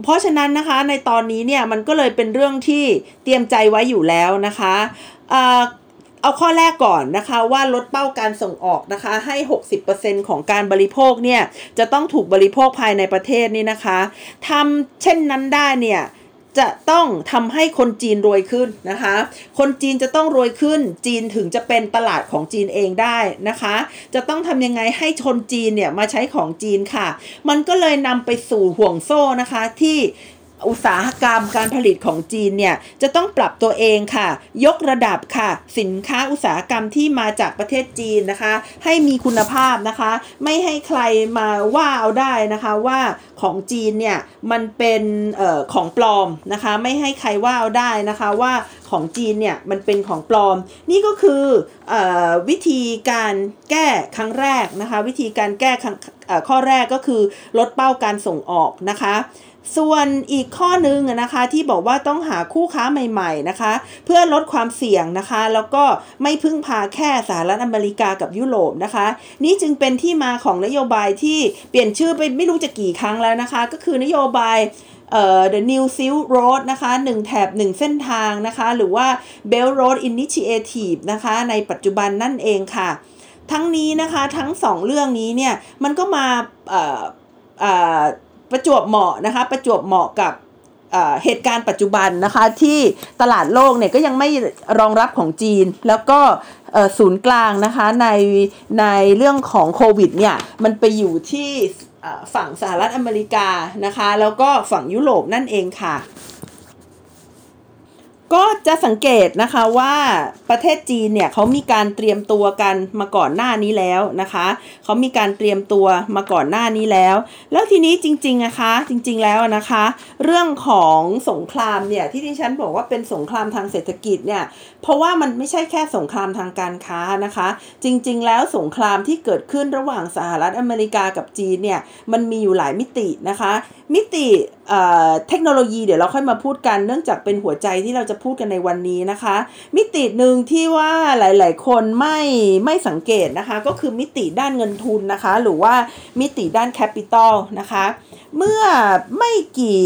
เพราะฉะนั้นนะคะในตอนนี้เนี่ยมันก็เลยเป็นเรื่องที่เตรียมใจไว้อยู่แล้วนะคะเอาข้อแรกก่อนนะคะว่าลดเป้าการส่งออกนะคะให้ 60%ของการบริโภคเนี่ยจะต้องถูกบริโภคภายในประเทศนี่นะคะทำเช่นนั้นได้เนี่ย จะต้องทำให้คนจีนรวยขึ้นนะคะ คนจีนจะต้องรวยขึ้น จีนถึงจะเป็นตลาดของจีนเองได้นะคะ จะต้องทำยังไงให้ชนจีนเนี่ยมาใช้ของจีนค่ะ มันก็เลยนำไปสู่ห่วงโซ่นะคะที่ อุตสาหกรรมการผลิตของจีนเนี่ยจะต้องปรับตัวเองค่ะ ยกระดับค่ะ สินค้าอุตสาหกรรมที่มาจากประเทศจีนนะคะ ให้มีคุณภาพนะคะ ไม่ให้ใครมาว่าเอาได้นะคะว่าของจีนเนี่ยมันเป็นออของปลอมนะคะ ไม่ให้ใครว่าเอาได้นะคะว่าของจีนเนี่ยมันเป็นของปลอม นี่ก็คืออวิธีการแก้ครั้งแรกนะคะ วิธีการแก้ข้อแรกก็คือลดเป้าการส่งออกนะคะ ส่วนอีกข้อนึงนะคะที่บอกว่าต้องหาคู่ค้าใหม่ๆนะคะ เพื่อลดความเสี่ยงนะคะ แล้วก็ไม่พึ่งพาแค่สหรัฐอเมริกากับยุโรปนะคะ นี่จึงเป็นที่มาของนโยบายที่เปลี่ยนชื่อไปไม่รู้จะกี่ครั้งแล้วนะคะ ก็คือนโยบายเอ่อ the New Silk Road นะคะหนึ่งแถบหนึ่งเส้นทางนะคะ หรือว่า Belt Road Initiative นะคะในปัจจุบันนั่นเองค่ะ ทั้งนี้นะคะทั้งสองเรื่องนี้เนี่ยมันก็มาเอ่อเอ่อ ประจวบเหมาะนะคะประจวบเหมาะกับเหตุการณ์ปัจจุบันนะคะที่ตลาดโลกเนี่ยก็ยังไม่รองรับของจีน แล้วก็ศูนย์กลางนะคะในในเรื่องของโควิดเนี่ยมันไปอยู่ที่ฝั่งสหรัฐอเมริกานะคะแล้วก็ฝั่งยุโรปนั่นเองค่ะ ก็จะสังเกตนะคะว่าประเทศจีนเนี่ยเขามีการเตรียมตัวกันมาก่อนหน้านี้แล้วนะคะเขามีการเตรียมตัวมาก่อนหน้านี้แล้ว แล้วทีนี้จริงๆนะคะจริงๆแล้วนะคะ เรื่องของสงครามเนี่ยที่ที่ฉันบอกว่าเป็นสงครามทางเศรษฐกิจเนี่ยเพราะว่ามันไม่ใช่แค่สงครามทางการค้านะคะ จริงๆ แล้วสงครามที่เกิดขึ้นระหว่างสหรัฐอเมริกากับจีนเนี่ยมันมีอยู่หลายมิตินะคะ มิติเทคโนโลยีเดี๋ยวเราค่อยมาพูดกันเนื่องจากเป็นหัวใจที่เราจะพูดกันในวันนี้นะคะ มิติหนึ่งที่ว่าหลาย ๆ คนไม่ไม่สังเกตนะคะ ก็คือมิติด้านเงินทุนนะคะ หรือว่ามิติด้านแคปิตอลนะคะ เมื่อไม่กี่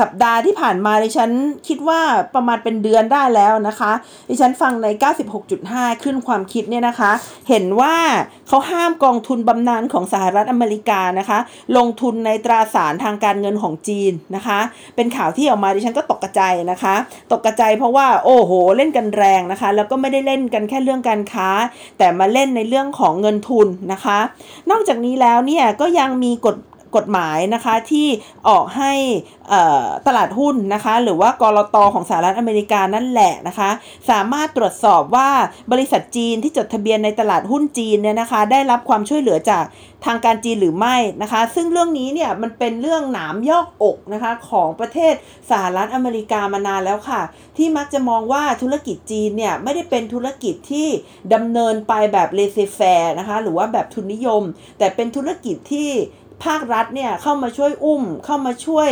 สัปดาห์ที่ผ่านมาดิฉันคิดว่าประมาณเป็นเดือนได้แล้วนะคะดิฉันฟังใน 96.5 ขึ้นความคิดเนี่ยนะคะ เห็นว่าเขาห้ามกองทุนบำนาญของสหรัฐอเมริกานะคะ ลงทุนในตราสารทางการเงินของจีนนะคะ เป็นข่าวที่ออกมาดิฉันก็ตกกระจายนะคะ ตกกระจายเพราะว่าโอ้โหเล่นกันแรงนะคะ แล้วก็ไม่ได้เล่นกันแค่เรื่องการค้า แต่มาเล่นในเรื่องของเงินทุนนะคะ นอกจากนี้แล้วเนี่ยก็ยังมีกฎ กฎหมายนะคะที่ออกให้ตลาดหุ้นนะคะหรือว่ากรอตอของสหรัฐอเมริกานั่นแหละนะคะ สามารถตรวจสอบว่าบริษัทจีนที่จดทะเบียนในตลาดหุ้นจีนเนี่ยนะคะได้รับความช่วยเหลือจากทางการจีนหรือไม่นะคะ ซึ่งเรื่องนี้เนี่ยมันเป็นเรื่องหนามยอกอกนะคะของประเทศสหรัฐอเมริกามานานแล้วค่ะ ที่มักจะมองว่าธุรกิจจีนเนี่ยไม่ได้เป็นธุรกิจที่ดำเนินไปแบบเลเซแฟร์นะคะหรือว่าแบบทุนนิยม แต่เป็นธุรกิจที่ ภาครัฐเนี่ยเข้ามาช่วยอุ้ม เข้ามาช่วย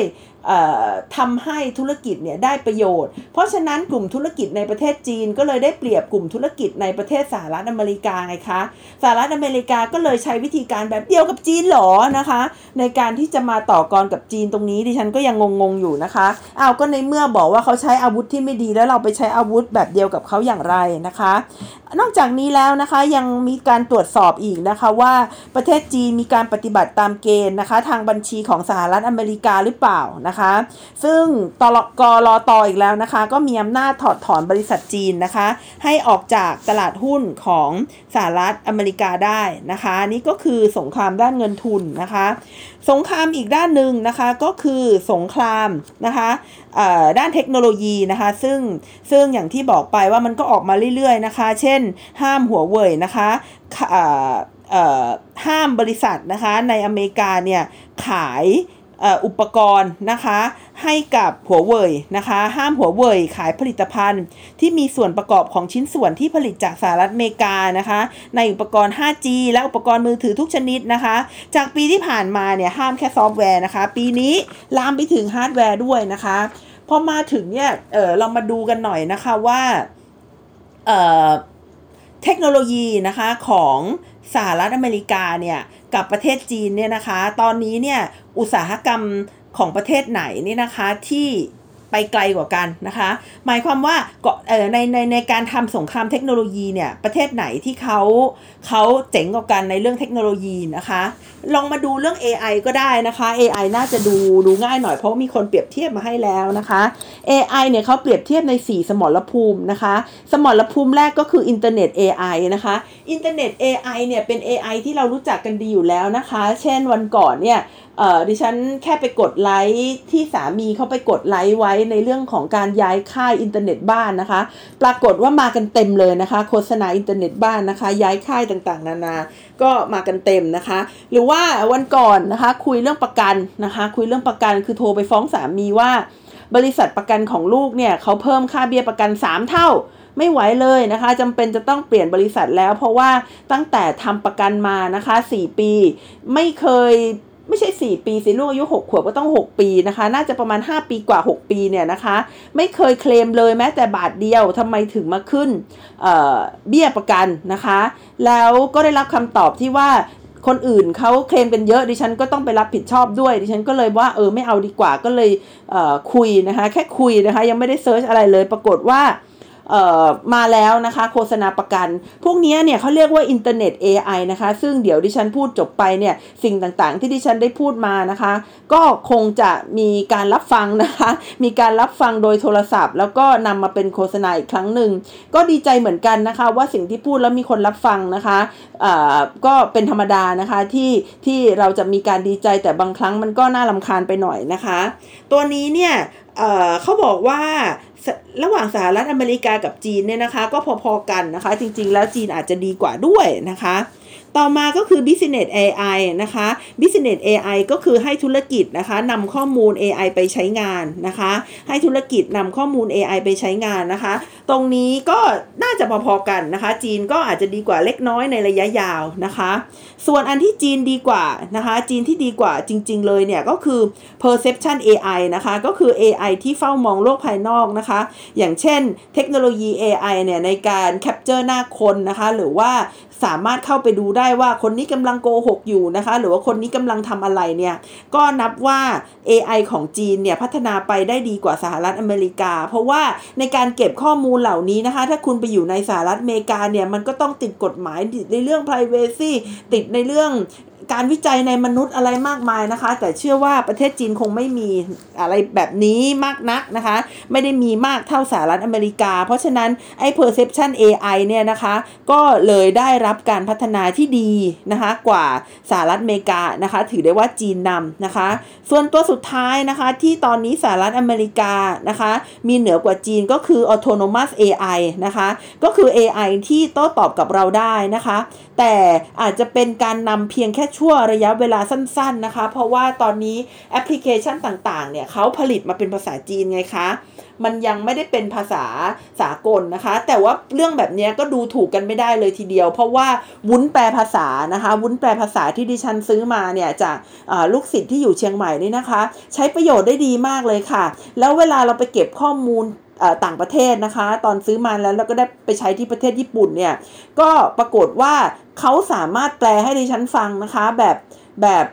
ทำให้ธุรกิจเนี่ยได้ประโยชน์ เพราะฉะนั้นกลุ่มธุรกิจในประเทศจีนก็เลยได้เปรียบกลุ่มธุรกิจในประเทศสหรัฐอเมริกาไงคะสหรัฐอเมริกาก็เลยใช้วิธีการแบบเดียวกับจีนหรอนะคะ ในการที่จะมาต่อกรกับจีนตรงนี้ดิฉันก็ยังงงๆอยู่นะคะเอาก็ในเมื่อบอกว่าเขาใช้อาวุธที่ไม่ดีแล้วเราไปใช้อาวุธแบบเดียวกับเขาอย่างไรนะคะ นอกจากนี้แล้วนะคะยังมีการตรวจสอบอีกนะคะว่าประเทศจีนมีการปฏิบัติตามเกณฑ์นะคะ ทางบัญชีของสหรัฐอเมริกาหรือเปล่านะคะซึ่งตลกรอตออีกแล้วนะคะ ก็มีอำนาจถอดถอนบริษัทจีนนะคะ ให้ออกจากตลาดหุ้นของสหรัฐอเมริกาได้นะคะ นี่ก็คือสงครามด้านเงินทุนนะคะ สงครามอีกด้านหนึ่งนะคะก็คือสงครามนะคะด้านเทคโนโลยีนะคะ ซึ่งซึ่งอย่างที่บอกไปว่ามันก็ออกมาเรื่อยๆนะคะ เช่น ห้ามหัวเว่ยนะคะห้ามบริษัทนะคะในอเมริกาเนี่ยขาย อุปกรณ์นะคะให้กับหัวเว่ยนะคะ ห้ามหัวเว่ยขายผลิตภัณฑ์ ที่มีส่วนประกอบของชิ้นส่วนที่ผลิตจากสหรัฐอเมริกานะคะ ในอุปกรณ์ 5G และอุปกรณ์มือถือทุกชนิดนะคะ จากปีที่ผ่านมาเนี่ยห้ามแค่ซอฟต์แวร์นะคะ ปีนี้ลามไปถึงฮาร์ดแวร์ด้วยนะคะพอมาถึงเนี่ยเออเรามาดูกันหน่อยนะคะว่าเออเทคโนโลยีนะคะของสหรัฐอเมริกาเนี่ย กับประเทศจีนเนี่ยนะคะ ตอนนี้เนี่ยอุตสาหกรรมของประเทศไหนนี่นะคะที่ ไปไกลกว่ากันนะคะ หมายความว่าในในในการทำสงครามเทคโนโลยีเนี่ยประเทศไหนที่เขาเขาเจ๋งกว่ากันในเรื่องเทคโนโลยีนะคะ ลองมาดูเรื่อง AI ก็ได้นะคะ AI น่าจะดูดูง่ายหน่อยเพราะมีคนเปรียบเทียบมาให้แล้วนะคะ AI เนี่ยเขาเปรียบเทียบใน 4 สมรภูมินะคะ สมรภูมิแรกก็คืออินเทอร์เน็ต AI นะคะอินเทอร์เน็ต AI เนี่ยเป็น AI ที่เรารู้จักกันดีอยู่แล้วนะคะ เช่นวันก่อนเนี่ย เออดิฉันแค่ไปกดไลค์ที่สามีเขาไปกดไลค์ไว้ในเรื่องของการย้ายค่ายอินเทอร์เน็ตบ้านนะคะ ปรากฏว่ามากันเต็มเลยนะคะ โฆษณาอินเทอร์เน็ตบ้านนะคะ ย้ายค่ายต่างๆ นานา ก็มากันเต็มนะคะ หรือว่าวันก่อนนะคะ คุยเรื่องประกันนะคะ คุยเรื่องประกันคือโทรไปฟ้องสามีว่า บริษัทประกันของลูกเนี่ยเขาเพิ่มค่าเบี้ยประกัน 3 เท่าไม่ไหวเลยนะคะจำเป็นจะต้องเปลี่ยนบริษัทแล้ว เพราะว่าตั้งแต่ทำประกันมานะคะ 4 ปี ไม่เคย ไม่ใช่ 4 ปีสิลูกอายุ 6 ขวบก็ต้อง 6 ปีนะคะ น่าจะประมาณ 5 ปีกว่า 6 ปีเนี่ยนะคะ ไม่เคยเคลมเลยแม้แต่บาทเดียวทำไมถึงมาขึ้นเบี้ยประกันนะคะ แล้วก็ได้รับคำตอบที่ว่าคนอื่นเขาเคลมกันเยอะดิฉันก็ต้องไปรับผิดชอบด้วยดิฉันก็เลยว่าเออไม่เอาดีกว่าก็เลยคุยนะคะ แค่คุยนะคะ ยังไม่ได้ search อะไรเลยปรากฏว่า มาแล้วนะคะ โฆษณาประกัน พวกนี้เนี่ยเขาเรียกว่าอินเทอร์เน็ต AI นะคะ ซึ่งเดี๋ยวดิฉันพูดจบไปเนี่ย สิ่งต่างๆ ที่ดิฉันได้พูดมานะคะ ก็คงจะมีการรับฟังนะคะ มีการรับฟังโดยโทรศัพท์ แล้วก็นำมาเป็นโฆษณาอีกครั้งหนึ่ง ก็ดีใจเหมือนกันนะคะ ว่าสิ่งที่พูดแล้วมีคนรับฟังนะคะก็เป็นธรรมดานะคะที่ที่เราจะมีการดีใจแต่บางครั้งมันก็น่าลำคาญไปหน่อยนะคะ ตัวนี้เนี่ย เขาบอกว่าระหว่างสหรัฐอเมริกากับจีนเนี่ยนะคะ ก็พอๆกันนะคะ จริงๆ แล้วจีนอาจจะดีกว่าด้วยนะคะ ต่อมาก็คือ Business AI นะคะ Business AI ก็คือให้ธุรกิจนะคะนำข้อมูล AI ไปใช้งานนะคะ ให้ธุรกิจนำข้อมูล AI ไปใช้งานนะคะ ตรงนี้ก็น่าจะพอๆกันนะคะ จีนก็อาจจะดีกว่าเล็กน้อยในระยะยาวนะคะ ส่วนอันที่จีนดีกว่านะคะ จีนที่ดีกว่าจริง ๆ เลยเนี่ยก็คือ perception AI นะคะก็คือ AI ที่เฝ้ามองโลกภายนอกนะคะ อย่างเช่น เทคโนโลยี AI เนี่ยในการ capture หน้าคนนะคะ หรือว่าสามารถเข้าไปดูได้ว่าคนนี้กำลังโกหกอยู่นะคะ หรือว่าคนนี้กำลังทำอะไรเนี่ย ก็นับว่า AI ของจีนเนี่ยพัฒนาไปได้ดีกว่าสหรัฐอเมริกา เพราะว่าในการเก็บข้อมูลเหล่านี้นะคะ ถ้าคุณไปอยู่ในสหรัฐอเมริกาเนี่ยมันก็ต้องติดกฎหมายในเรื่อง p r i เวซีติดในเรื่อง การวิจัยในมนุษย์อะไรมากมายนะคะ แต่เชื่อว่าประเทศจีนคงไม่มีอะไรแบบนี้มากนักนะคะ ไม่ได้มีมากเท่าสหรัฐอเมริกา เพราะฉะนั้นไอ้ perception AI เนี่ยนะคะ ก็เลยได้รับการพัฒนาที่ดีนะคะกว่าสหรัฐอเมริกานะคะ ถือได้ว่าจีนนำนะคะ ส่วนตัวสุดท้ายนะคะที่ตอนนี้สหรัฐอเมริกานะคะ มีเหนือกว่าจีนก็คือ autonomous AI นะคะ ก็คือ AI ที่โต้ตอบกับเราได้นะคะ แต่อาจจะเป็นการนำเพียงแค่ชั่วระยะเวลาสั้นๆนะคะ เพราะว่าตอนนี้แอปพลิเคชันต่างๆเนี่ยเขาผลิตมาเป็นภาษาจีนไงคะมันยังไม่ได้เป็นภาษาสากลนะคะ แต่ว่าเรื่องแบบนี้ก็ดูถูกกันไม่ได้เลยทีเดียว เพราะว่าวุ้นแปลภาษานะคะ วุ้นแปลภาษาที่ดิฉันซื้อมาเนี่ยจากลูกศิษย์ที่อยู่เชียงใหม่นี่นะคะ ใช้ประโยชน์ได้ดีมากเลยค่ะ แล้วเวลาเราไปเก็บข้อมูล ต่างประเทศนะคะ ตอนซื้อมาแล้วแล้วก็ได้ไปใช้ที่ประเทศญี่ปุ่นเนี่ย ก็ปรากฏว่าเขาสามารถแปลให้ดิฉันฟังนะคะ แบบแบบ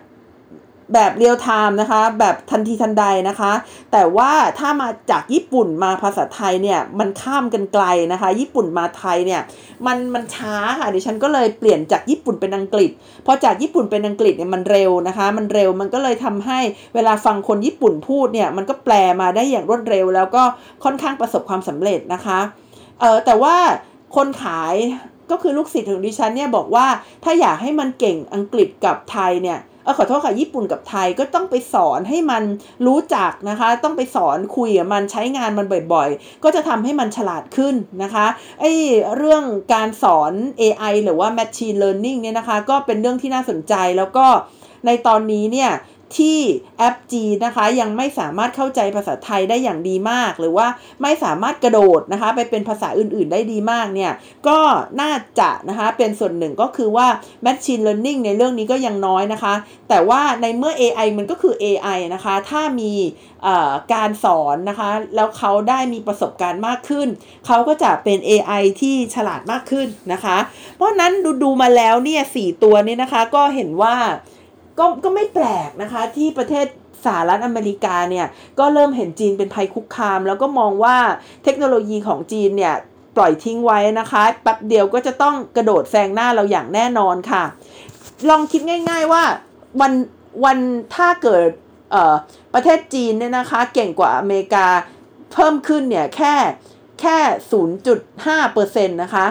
แบบเรียลไทม์นะคะ แบบทันทีทันใดนะคะ แต่ว่าถ้ามาจากญี่ปุ่นมาภาษาไทยเนี่ยมันข้ามกันไกลนะคะ ญี่ปุ่นมาไทยเนี่ยมันมันช้าค่ะดิฉันก็เลยเปลี่ยนจากญี่ปุ่นเป็นอังกฤษพอจากญี่ปุ่นเป็นอังกฤษเนี่ยมันเร็วนะคะ มันเร็วมันก็เลยทำให้เวลาฟังคนญี่ปุ่นพูดเนี่ยมันก็แปลมาได้อย่างรวดเร็ว แล้วก็ค่อนข้างประสบความสำเร็จนะคะเออแต่ว่าคนขายก็คือลูกศิษย์ของดิฉันเนี่ยบอกว่าถ้าอยากให้มันเก่งอังกฤษกับไทยเนี่ย เออขอโทษค่ะญี่ปุ่นกับไทยก็ต้องไปสอนให้มันรู้จักนะคะ ต้องไปสอนคุยกับมันใช้งานมันบ่อยๆ ก็จะทำให้มันฉลาดขึ้นนะคะไอ้เรื่องการสอน AI หรือว่า Machine Learning เนี่ยนะคะ ก็เป็นเรื่องที่น่าสนใจแล้วก็ในตอนนี้เนี่ย ที่แอปจีนนะคะ ยังไม่สามารถเข้าใจภาษาไทยได้อย่างดีมาก หรือว่าไม่สามารถกระโดดนะคะ ไปเป็นภาษาอื่น ๆ ได้ดีมากเนี่ย ก็น่าจะนะคะเป็นส่วนหนึ่งก็คือว่า Machine Learning ในเรื่องนี้ก็ยังน้อยนะคะ แต่ว่าในเมื่อ AI มันก็คือ AI นะคะ ถ้ามีการสอนนะคะ แล้วเขาได้มีประสบการณ์มากขึ้น เขาก็จะเป็น AI ที่ฉลาดมากขึ้นนะคะ เพราะนั้นดูดูมาแล้วเนี่ยสตัวนี้นะคะก็เห็นว่า ก็ก็ไม่แปลกนะคะที่ประเทศสหรัฐอเมริกาเนี่ยก็เริ่มเห็นจีนเป็นภัยคุกคาม แล้วก็มองว่าเทคโนโลยีของจีนเนี่ยปล่อยทิ้งไว้นะคะแป๊บเดียวก็จะต้องกระโดดแซงหน้าเราอย่างแน่นอนค่ะ ลองคิดง่าย ๆว่าวันวันถ้าเกิดประเทศจีนเนี่ยนะคะเก่งกว่าอเมริกาเพิ่มขึ้นเนี่ยแค่แค่ 0.5%นะคะ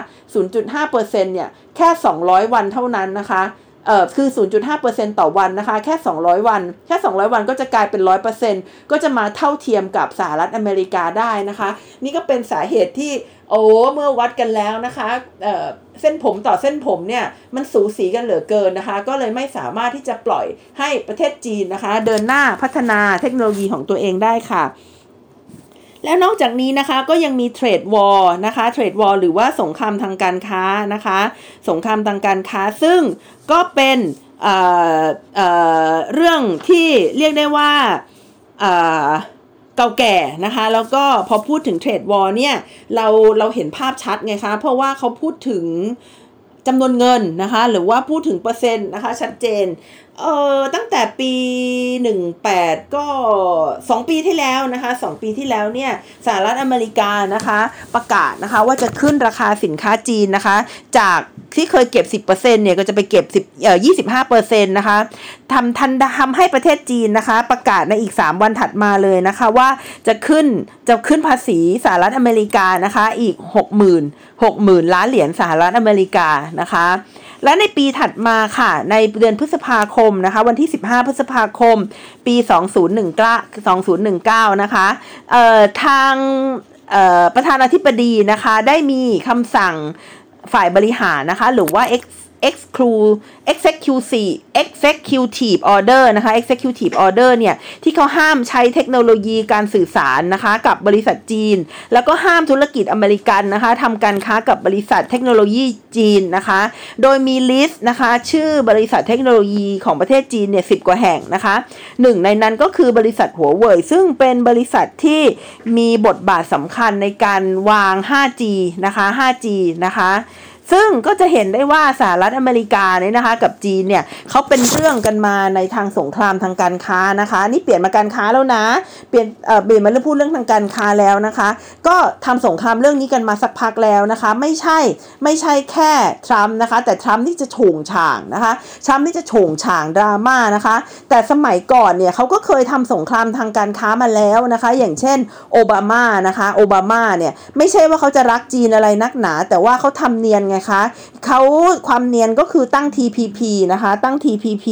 0.5%เนี่ยแค่ 200 วันเท่านั้นนะคะ เอ่อคือ 0.5%ต่อวันนะคะ แค่ 200 วัน แค่ 200 วันก็จะกลายเป็น 100%ก็จะมาเท่าเทียมกับสหรัฐอเมริกาได้นะคะ นี่ก็เป็นสาเหตุที่โอ้เมื่อวัดกันแล้วนะคะเอ่อเส้นผมต่อเส้นผมเนี่ยมันสูสีกันเหลือเกินนะคะ ก็เลยไม่สามารถที่จะปล่อยให้ประเทศจีนนะคะ เดินหน้าพัฒนาเทคโนโลยีของตัวเองได้ค่ะ แล้วนอกจากนี้นะคะก็ยังมีเทรดวอลนะคะเทรดวอลหรือว่าสงครามทางการค้านะคะ สงครามทางการค้าซึ่งก็เป็นเเเรื่องที่เรียกได้ว่าเก่าแก่นะคะ แล้วก็พอพูดถึงเทรดวอลเนี่ยเราเราเห็นภาพชัดไงคะ เพราะว่าเขาพูดถึงจำนวนเงินนะคะ หรือว่าพูดถึงเปอร์เซ็นต์นะคะชัดเจน เออตั้งแต่ปี 18 ก็ 2 ปีที่แล้วนะคะ 2 ปีที่แล้วเนี่ยสหรัฐอเมริกานะคะประกาศนะคะว่าจะขึ้นราคาสินค้าจีนนะคะ จากที่เคยเก็บ 10%เนี่ยก็จะไปเก็บ10เอ่อ25%นะคะทำทันทำให้ประเทศจีนนะคะ ประกาศในอีก 3 วันถัดมาเลยนะคะว่าจะขึ้นจะขึ้นภาษีสหรัฐอเมริกานะคะอีก 60,000 60,000 ล้านเหรียญสหรัฐอเมริกานะคะ และในปีถัดมาค่ะ ในเดือนพฤษภาคมนะคะ วันที่ 15 พฤษภาคม ปี 2019 2019 นะคะเอ่อทางประธานาธิบดีนะคะ ได้มีคำสั่งฝ่ายบริหารนะคะ หรือว่า exclude executive executive order นะคะ executive order เนี่ยที่เขาห้ามใช้เทคโนโลยีการสื่อสารนะคะกับบริษัทจีน แล้วก็ห้ามธุรกิจอเมริกันนะคะทำการค้ากับบริษัทเทคโนโลยีจีนนะคะ โดยมีลิสต์นะคะชื่อบริษัทเทคโนโลยีของประเทศจีนเนี่ยสิกว่าแห่งนะคะหนึ่งในนั้นก็คือบริษัทหัวเว่ยซึ่งเป็นบริษัทที่มีบทบาทสำคัญในการวาง 5G นะคะ 5G นะคะ ซึ่งก็จะเห็นได้ว่าสหรัฐอเมริกาเนี่ยนะคะ กับจีนเนี่ยเขาเป็นเรื่องกันมาในทางสงครามทางการค้านะคะ นี่เปลี่ยนมาการค้าแล้วนะ เปลี่ยนเอ่อเปลี่ยนมาเรื่องพูดเรื่องทางการค้าแล้วนะคะ ก็ทำสงครามเรื่องนี้กันมาสักพักแล้วนะคะ ไม่ใช่ไม่ใช่แค่ทรัมป์นะคะ แต่ทรัมป์นี่จะโฉงฉางนะคะทรัมป์นี่จะโฉงฉางดราม่านะคะ แต่สมัยก่อนเนี่ยเขาก็เคยทำสงครามทางการค้ามาแล้วนะคะ อย่างเช่นโอบามานะคะโอบามาเนี่ยไม่ใช่ว่าเขาจะรักจีนอะไรนักหนา แต่ว่าเขาทำเนียนไงคะเขาความเนียนก็คือตั้ง TPP นะคะ ตั้ง TPP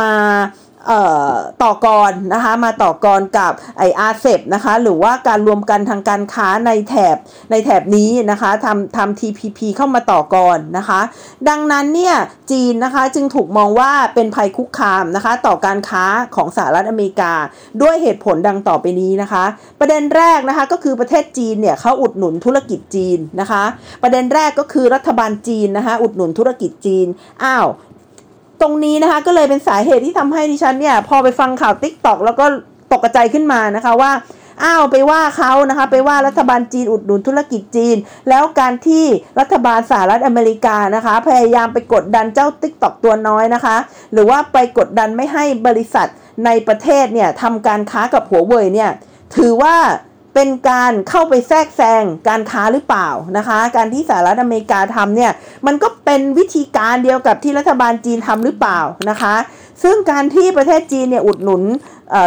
มา ต่อกรนะคะมาต่อกรกับไออาเซบนะคะหรือว่าการรวมกันทางการค้าในแถบในแถบนี้นะคะทำทำ TPP เข้ามาต่อกรนะคะ ดังนั้นเนี่ยจีนนะคะจึงถูกมองว่าเป็นภัยคุกคามนะคะต่อการค้าของสหรัฐอเมริกา ด้วยเหตุผลดังต่อไปนี้นะคะ ประเด็นแรกนะคะก็คือประเทศจีนเนี่ยเขาอุดหนุนธุรกิจจีนนะคะ ประเด็นแรกก็คือรัฐบาลจีนนะคะอุดหนุนธุรกิจจีนอ้าว ตรงนี้นะคะก็เลยเป็นสาเหตุที่ทำให้ดิฉันเนี่ยพอไปฟังข่าว TikTok แล้วก็ตกใจขึ้นมานะคะว่าอ้าวไปว่าเขานะคะไปว่ารัฐบาลจีนอุดหนุนธุรกิจจีน แล้วการที่รัฐบาลสหรัฐอเมริกานะคะ พยายามไปกดดันเจ้า TikTok ตัวน้อยนะคะ หรือว่าไปกดดันไม่ให้บริษัทในประเทศเนี่ยทำการค้ากับหัวเว่ยเนี่ยถือว่า เป็นการเข้าไปแทรกแซงการค้าหรือเปล่านะคะ การที่สหรัฐอเมริกาทำเนี่ยมันก็เป็นวิธีการเดียวกับที่รัฐบาลจีนทำหรือเปล่านะคะ ซึ่งการที่ประเทศจีนเนี่ยอุดหนุน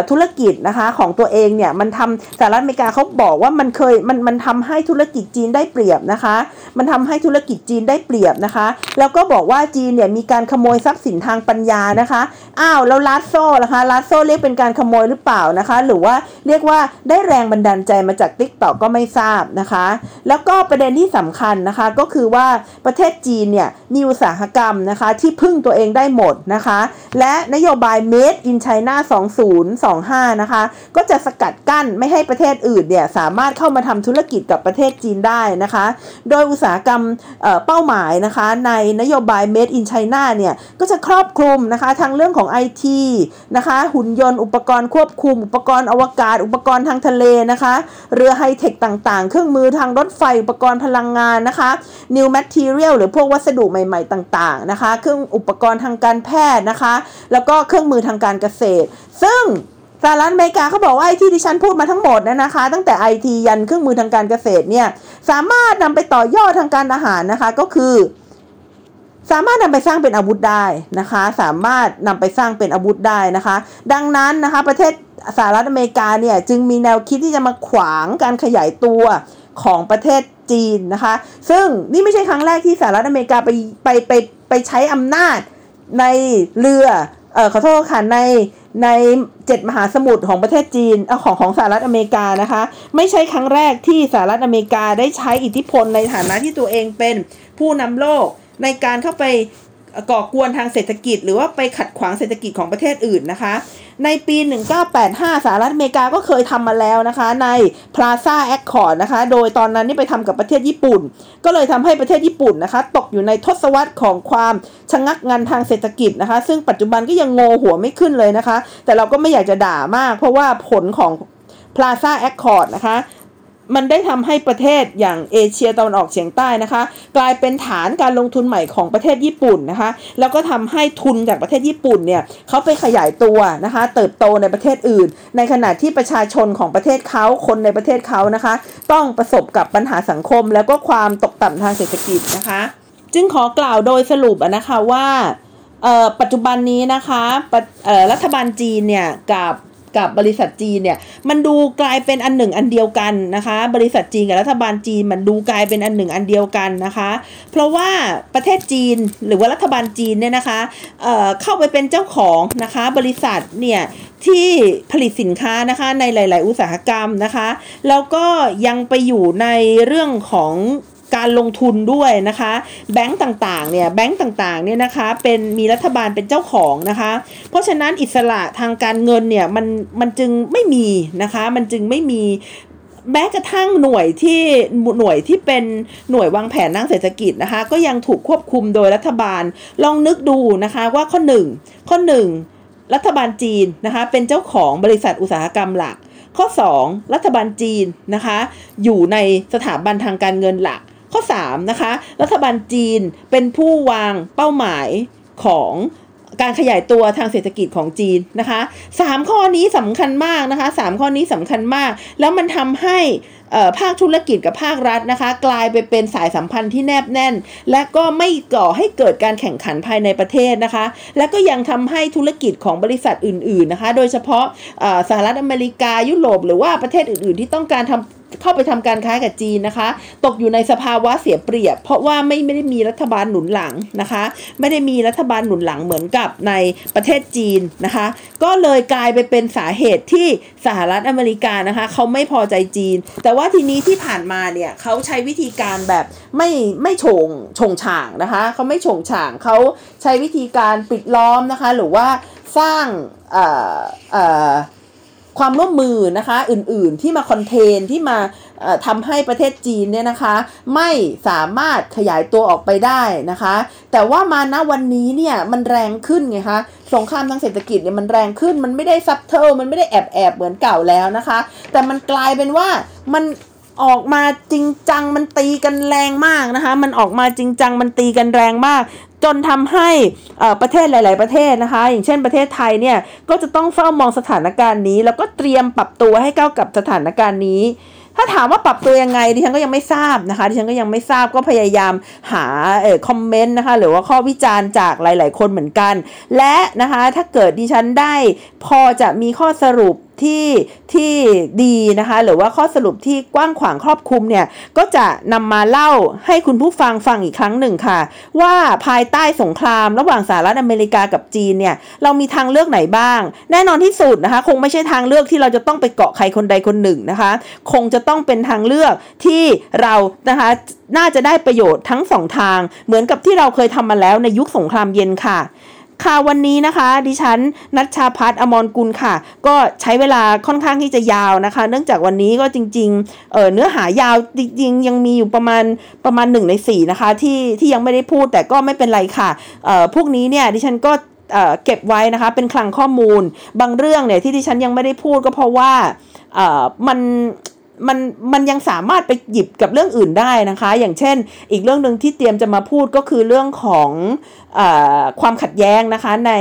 ธุรกิจนะคะของตัวเองเนี่ยมันทำสหรัฐอเมริกาเขาบอกว่ามันเคยมันมันทำให้ธุรกิจจีนได้เปรียบนะคะ มันทำให้ธุรกิจจีนได้เปรียบนะคะ แล้วก็บอกว่าจีนเนี่ยมีการขโมยทรัพย์สินทางปัญญานะคะอ้าวแล้วลัดโซ่นะคะลัดโซ่เรียกเป็นการขโมยหรือเปล่านะคะ หรือว่าเรียกว่าได้แรงบันดาลใจมาจากติ๊กต็อกก็ไม่ทราบนะคะ แล้วก็ประเด็นที่สำคัญนะคะก็คือว่าประเทศจีนเนี่ยมีอุตสาหกรรมนะคะที่พึ่งตัวเองได้หมดนะคะ และนโยบาย Made in China 2.0 2025 นะคะ ก็จะสกัดกั้นไม่ให้ประเทศอื่นเนี่ยสามารถเข้ามาทำธุรกิจกับประเทศจีนได้นะคะ โดยอุตสาหกรรมเป้าหมายนะคะในนโยบาย Made in China เนี่ยก็จะครอบคลุมนะคะทั้งเรื่องของ IT นะคะหุ่นยนต์อุปกรณ์ควบคุม อุปกรณ์อวกาศ อุปกรณ์ทางทะเลนะคะ เรือไฮเทคต่างๆ เครื่องมือทางรถไฟอุปกรณ์พลังงานนะคะ New Material หรือพวกวัสดุใหม่ๆต่างๆนะคะ เครื่องอุปกรณ์ทางการแพทย์นะคะ แล้วก็เครื่องมือทางการเกษตร ซึ่ง สหรัฐอเมริกาเขาบอกว่าไอ้ที่ดิฉันพูดมาทั้งหมดนะนะคะ ตั้งแต่ไอทียันเครื่องมือทางการเกษตรเนี่ยสามารถนำไปต่อยอดทางการอาหารนะคะก็คือ สามารถนำไปสร้างเป็นอาวุธได้นะคะ สามารถนำไปสร้างเป็นอาวุธได้นะคะ ดังนั้นนะคะประเทศสหรัฐอเมริกาเนี่ยจึงมีแนวคิดที่จะมาขวางการขยายตัวของประเทศจีนนะคะ ซึ่งนี่ไม่ใช่ครั้งแรกที่สหรัฐอเมริกาไปไปไปไปใช้อำนาจในเรือ เออขอโทษค่ะในในเจ็ดมหาสมุทรของประเทศจีนอของของสหรัฐอเมริกานะคะ ไม่ใช่ครั้งแรกที่สหรัฐอเมริกาได้ใช้อิทธิพลในฐานะที่ตัวเองเป็นผู้นำโลกในการเข้าไป ก่อกวนทางเศรษฐกิจ หรือว่าไปขัดขวางเศรษฐกิจของประเทศอื่นนะคะ ในปี 1985สหรัฐอเมริกาก็เคยทำมาแล้วนะคะ ใน Plaza Accord นะคะ โดยตอนนั้นนี่ไปทำกับประเทศญี่ปุ่น ก็เลยทำให้ประเทศญี่ปุ่นนะคะ ตกอยู่ในทศวรรษของความชะงักงันทางเศรษฐกิจนะคะ ซึ่งปัจจุบันก็ยังโงหัวไม่ขึ้นเลยนะคะ แต่เราก็ไม่อยากจะด่ามาก เพราะว่าผลของ Plaza Accord นะคะ มันได้ทำให้ประเทศอย่างเอเชียตะวันออกเฉียงใต้นะคะ กลายเป็นฐานการลงทุนใหม่ของประเทศญี่ปุ่นนะคะ แล้วก็ทำให้ทุนจากประเทศญี่ปุ่นเนี่ยเขาไปขยายตัวนะคะ เติบโตในประเทศอื่น ในขณะที่ประชาชนของประเทศเขาคนในประเทศเขานะคะ ต้องประสบกับปัญหาสังคม แล้วก็ความตกต่ำทางเศรษฐกิจนะคะ จึงขอกล่าวโดยสรุปนะคะว่าปัจจุบันนี้นะคะรัฐบาลจีนเนี่ยกับ กับบริษัทจีนเนี่ยมันดูกลายเป็นอันหนึ่งอันเดียวกันนะคะ บริษัทจีนกับรัฐบาลจีนมันดูกลายเป็นอันหนึ่งอันเดียวกันนะคะ เพราะว่าประเทศจีนหรือว่ารัฐบาลจีนเนี่ยนะคะเเข้าไปเป็นเจ้าของนะคะบริษัทเนี่ยที่ผลิตสินค้านะคะในหลาย ๆ อุตสาหกรรมนะคะ แล้วก็ยังไปอยู่ในเรื่องของ การลงทุนด้วยนะคะ แบงก์ต่างๆเนี่ยแบงก์ต่างๆเนี่ยนะคะเป็นมีรัฐบาลเป็นเจ้าของนะคะ เพราะฉะนั้นอิสระทางการเงินเนี่ยมันมันจึงไม่มีนะคะ มันจึงไม่มีแม้กระทั่งหน่วยที่หน่วยที่เป็นหน่วยวางแผนทางเศรษฐกิจนะคะ ก็ยังถูกควบคุมโดยรัฐบาลลองนึกดูนะคะว่าข้อหนึ่งข้อหนึ่งรัฐบาลจีนนะคะเป็นเจ้าของบริษัทอุตสาหกรรมหลัก ข้อ 2 รัฐบาลจีนนะคะอยู่ในสถาบันทางการเงินหลัก ข้อ 3 นะคะ รัฐบาลจีนเป็นผู้วางเป้าหมายของการขยายตัวทางเศรษฐกิจของจีนนะคะสามข้อนี้สำคัญมากนะคะสามข้อนี้สำคัญมาก แล้วมันทำให้ภาคธุรกิจกับภาครัฐนะคะ กลายไปเป็นสายสัมพันธ์ที่แนบแน่น และก็ไม่ก่อให้เกิดการแข่งขันภายในประเทศนะคะ และก็ยังทำให้ธุรกิจของบริษัทอื่น ๆนะคะ โดยเฉพาะสหรัฐอเมริกายุโรปหรือว่าประเทศอื่น ๆ ที่ต้องการทำ เข้าไปทำการค้ากับจีนนะคะ ตกอยู่ในสภาวะเสียเปรียบ เพราะว่าไม่ไม่ได้มีรัฐบาลหนุนหลังนะคะ ไม่ได้มีรัฐบาลหนุนหลังเหมือนกับในประเทศจีนนะคะ ก็เลยกลายไปเป็นสาเหตุที่สหรัฐอเมริกานะคะเขาไม่พอใจจีน แต่ว่าทีนี้ที่ผ่านมาเนี่ยเขาใช้วิธีการแบบไม่ไม่โฉงชงฉ่างนะคะเขาไม่โฉงฉ่างเขาใช้วิธีการปิดล้อมนะคะ หรือว่าสร้างเอ่อเอ่อ ความร่วมมือนะคะอื่นๆที่มาคอนเทนที่มาทำให้ประเทศจีนเนี่ยนะคะไม่สามารถขยายตัวออกไปได้นะคะ แต่ว่ามาณวันนี้เนี่ยมันแรงขึ้นไงคะสงครามทางเศรษฐกิจเนี่ยมันแรงขึ้นมันไม่ได้ซับเทิลมันไม่ได้แอบแอบเหมือนเก่าแล้วนะคะ แต่มันกลายเป็นว่ามันออกมาจริงจังมันตีกันแรงมากนะคะ มันออกมาจริงจังมันตีกันแรงมาก จนทำให้ประเทศหลาย ๆ ประเทศนะคะ อย่างเช่นประเทศไทยเนี่ยก็จะต้องเฝ้ามองสถานการณ์นี้ แล้วก็เตรียมปรับตัวให้เข้ากับสถานการณ์นี้ถ้าถามว่าปรับตัวยังไงดิฉันก็ยังไม่ทราบนะคะดิฉันก็ยังไม่ทราบก็พยายามหาเอ่อคอมเมนต์นะคะหรือว่าข้อวิจารณ์จากหลาย ๆ คนเหมือนกัน และนะคะถ้าเกิดดิฉันได้พอจะมีข้อสรุป ที่ที่ดีนะคะ หรือว่าข้อสรุปที่กว้างขวางครอบคลุมเนี่ย ก็จะนำมาเล่าให้คุณผู้ฟังฟังอีกครั้งหนึ่งค่ะ ว่าภายใต้สงคราม ระหว่างสหรัฐอเมริกากับจีนเนี่ย เรามีทางเลือกไหนบ้าง แน่นอนที่สุดนะคะ คงไม่ใช่ทางเลือกที่เราจะต้องไปเกาะใครคนใดคนหนึ่งนะคะ คงจะต้องเป็นทางเลือกที่เรานะคะน่าจะได้ประโยชน์ทั้งสองทาง เหมือนกับที่เราเคยทำมาแล้วในยุคสงครามเย็นค่ะ ค่ะวันนี้นะคะ ดิฉันนัชชาพัฒอมรกุลค่ะ ก็ใช้เวลาค่อนข้างที่จะยาวนะคะ เนื่องจากวันนี้ก็จริงๆเเนื้อหายาวจริงๆยังมีอยู่ประมาณประมาณหนึ่งในสี่นะคะที่ที่ยังไม่ได้พูดแต่ก็ไม่เป็นไรค่ะพวกนี้เนี่ยดิฉันก็เก็บไว้นะคะเป็นคลังข้อมูลบางเรื่องเนี่ยที่ดิฉันยังไม่ได้พูดก็เพราะว่ามัน มันมันยังสามารถไปหยิบกับเรื่องอื่นได้นะคะ อย่างเช่น อีกเรื่องหนึ่งที่เตรียมจะมาพูดก็คือเรื่องของอความขัดแย้งนะคะใน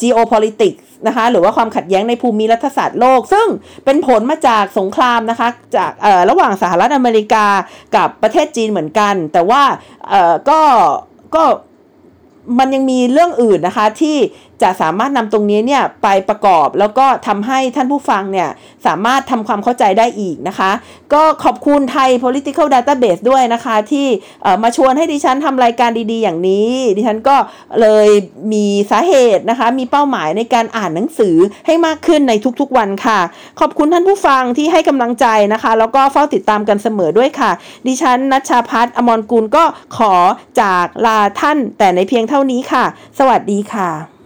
geopolitics นะคะหรือว่าความขัดแย้งในภูมิรัฐศาสตร์โลก ซึ่งเป็นผลมาจากสงครามนะคะจากระหว่างสหรัฐอเมริกากับประเทศจีนเหมือนกัน แต่ว่าก็ก็มันยังมีเรื่องอื่นนะคะที่ จะสามารถนำตรงนี้เนี่ยไปประกอบแล้วก็ทำให้ท่านผู้ฟังเนี่ยสามารถทำความเข้าใจได้อีกนะคะ ก็ขอบคุณไทย political database ด้วยนะคะที่มาชวนให้ดิฉันทำรายการดีๆ อย่างนี้ ดิฉันก็เลยมีสาเหตุนะคะ มีเป้าหมายในการอ่านหนังสือให้มากขึ้นในทุกๆวันค่ะ ขอบคุณท่านผู้ฟังที่ให้กำลังใจนะคะ แล้วก็เฝ้าติดตามกันเสมอด้วยค่ะ ดิฉันนัชชาพัฒนอมรกุลก็ขอจากลาท่านแต่ในเพียงเท่านี้ค่ะ สวัสดีค่ะ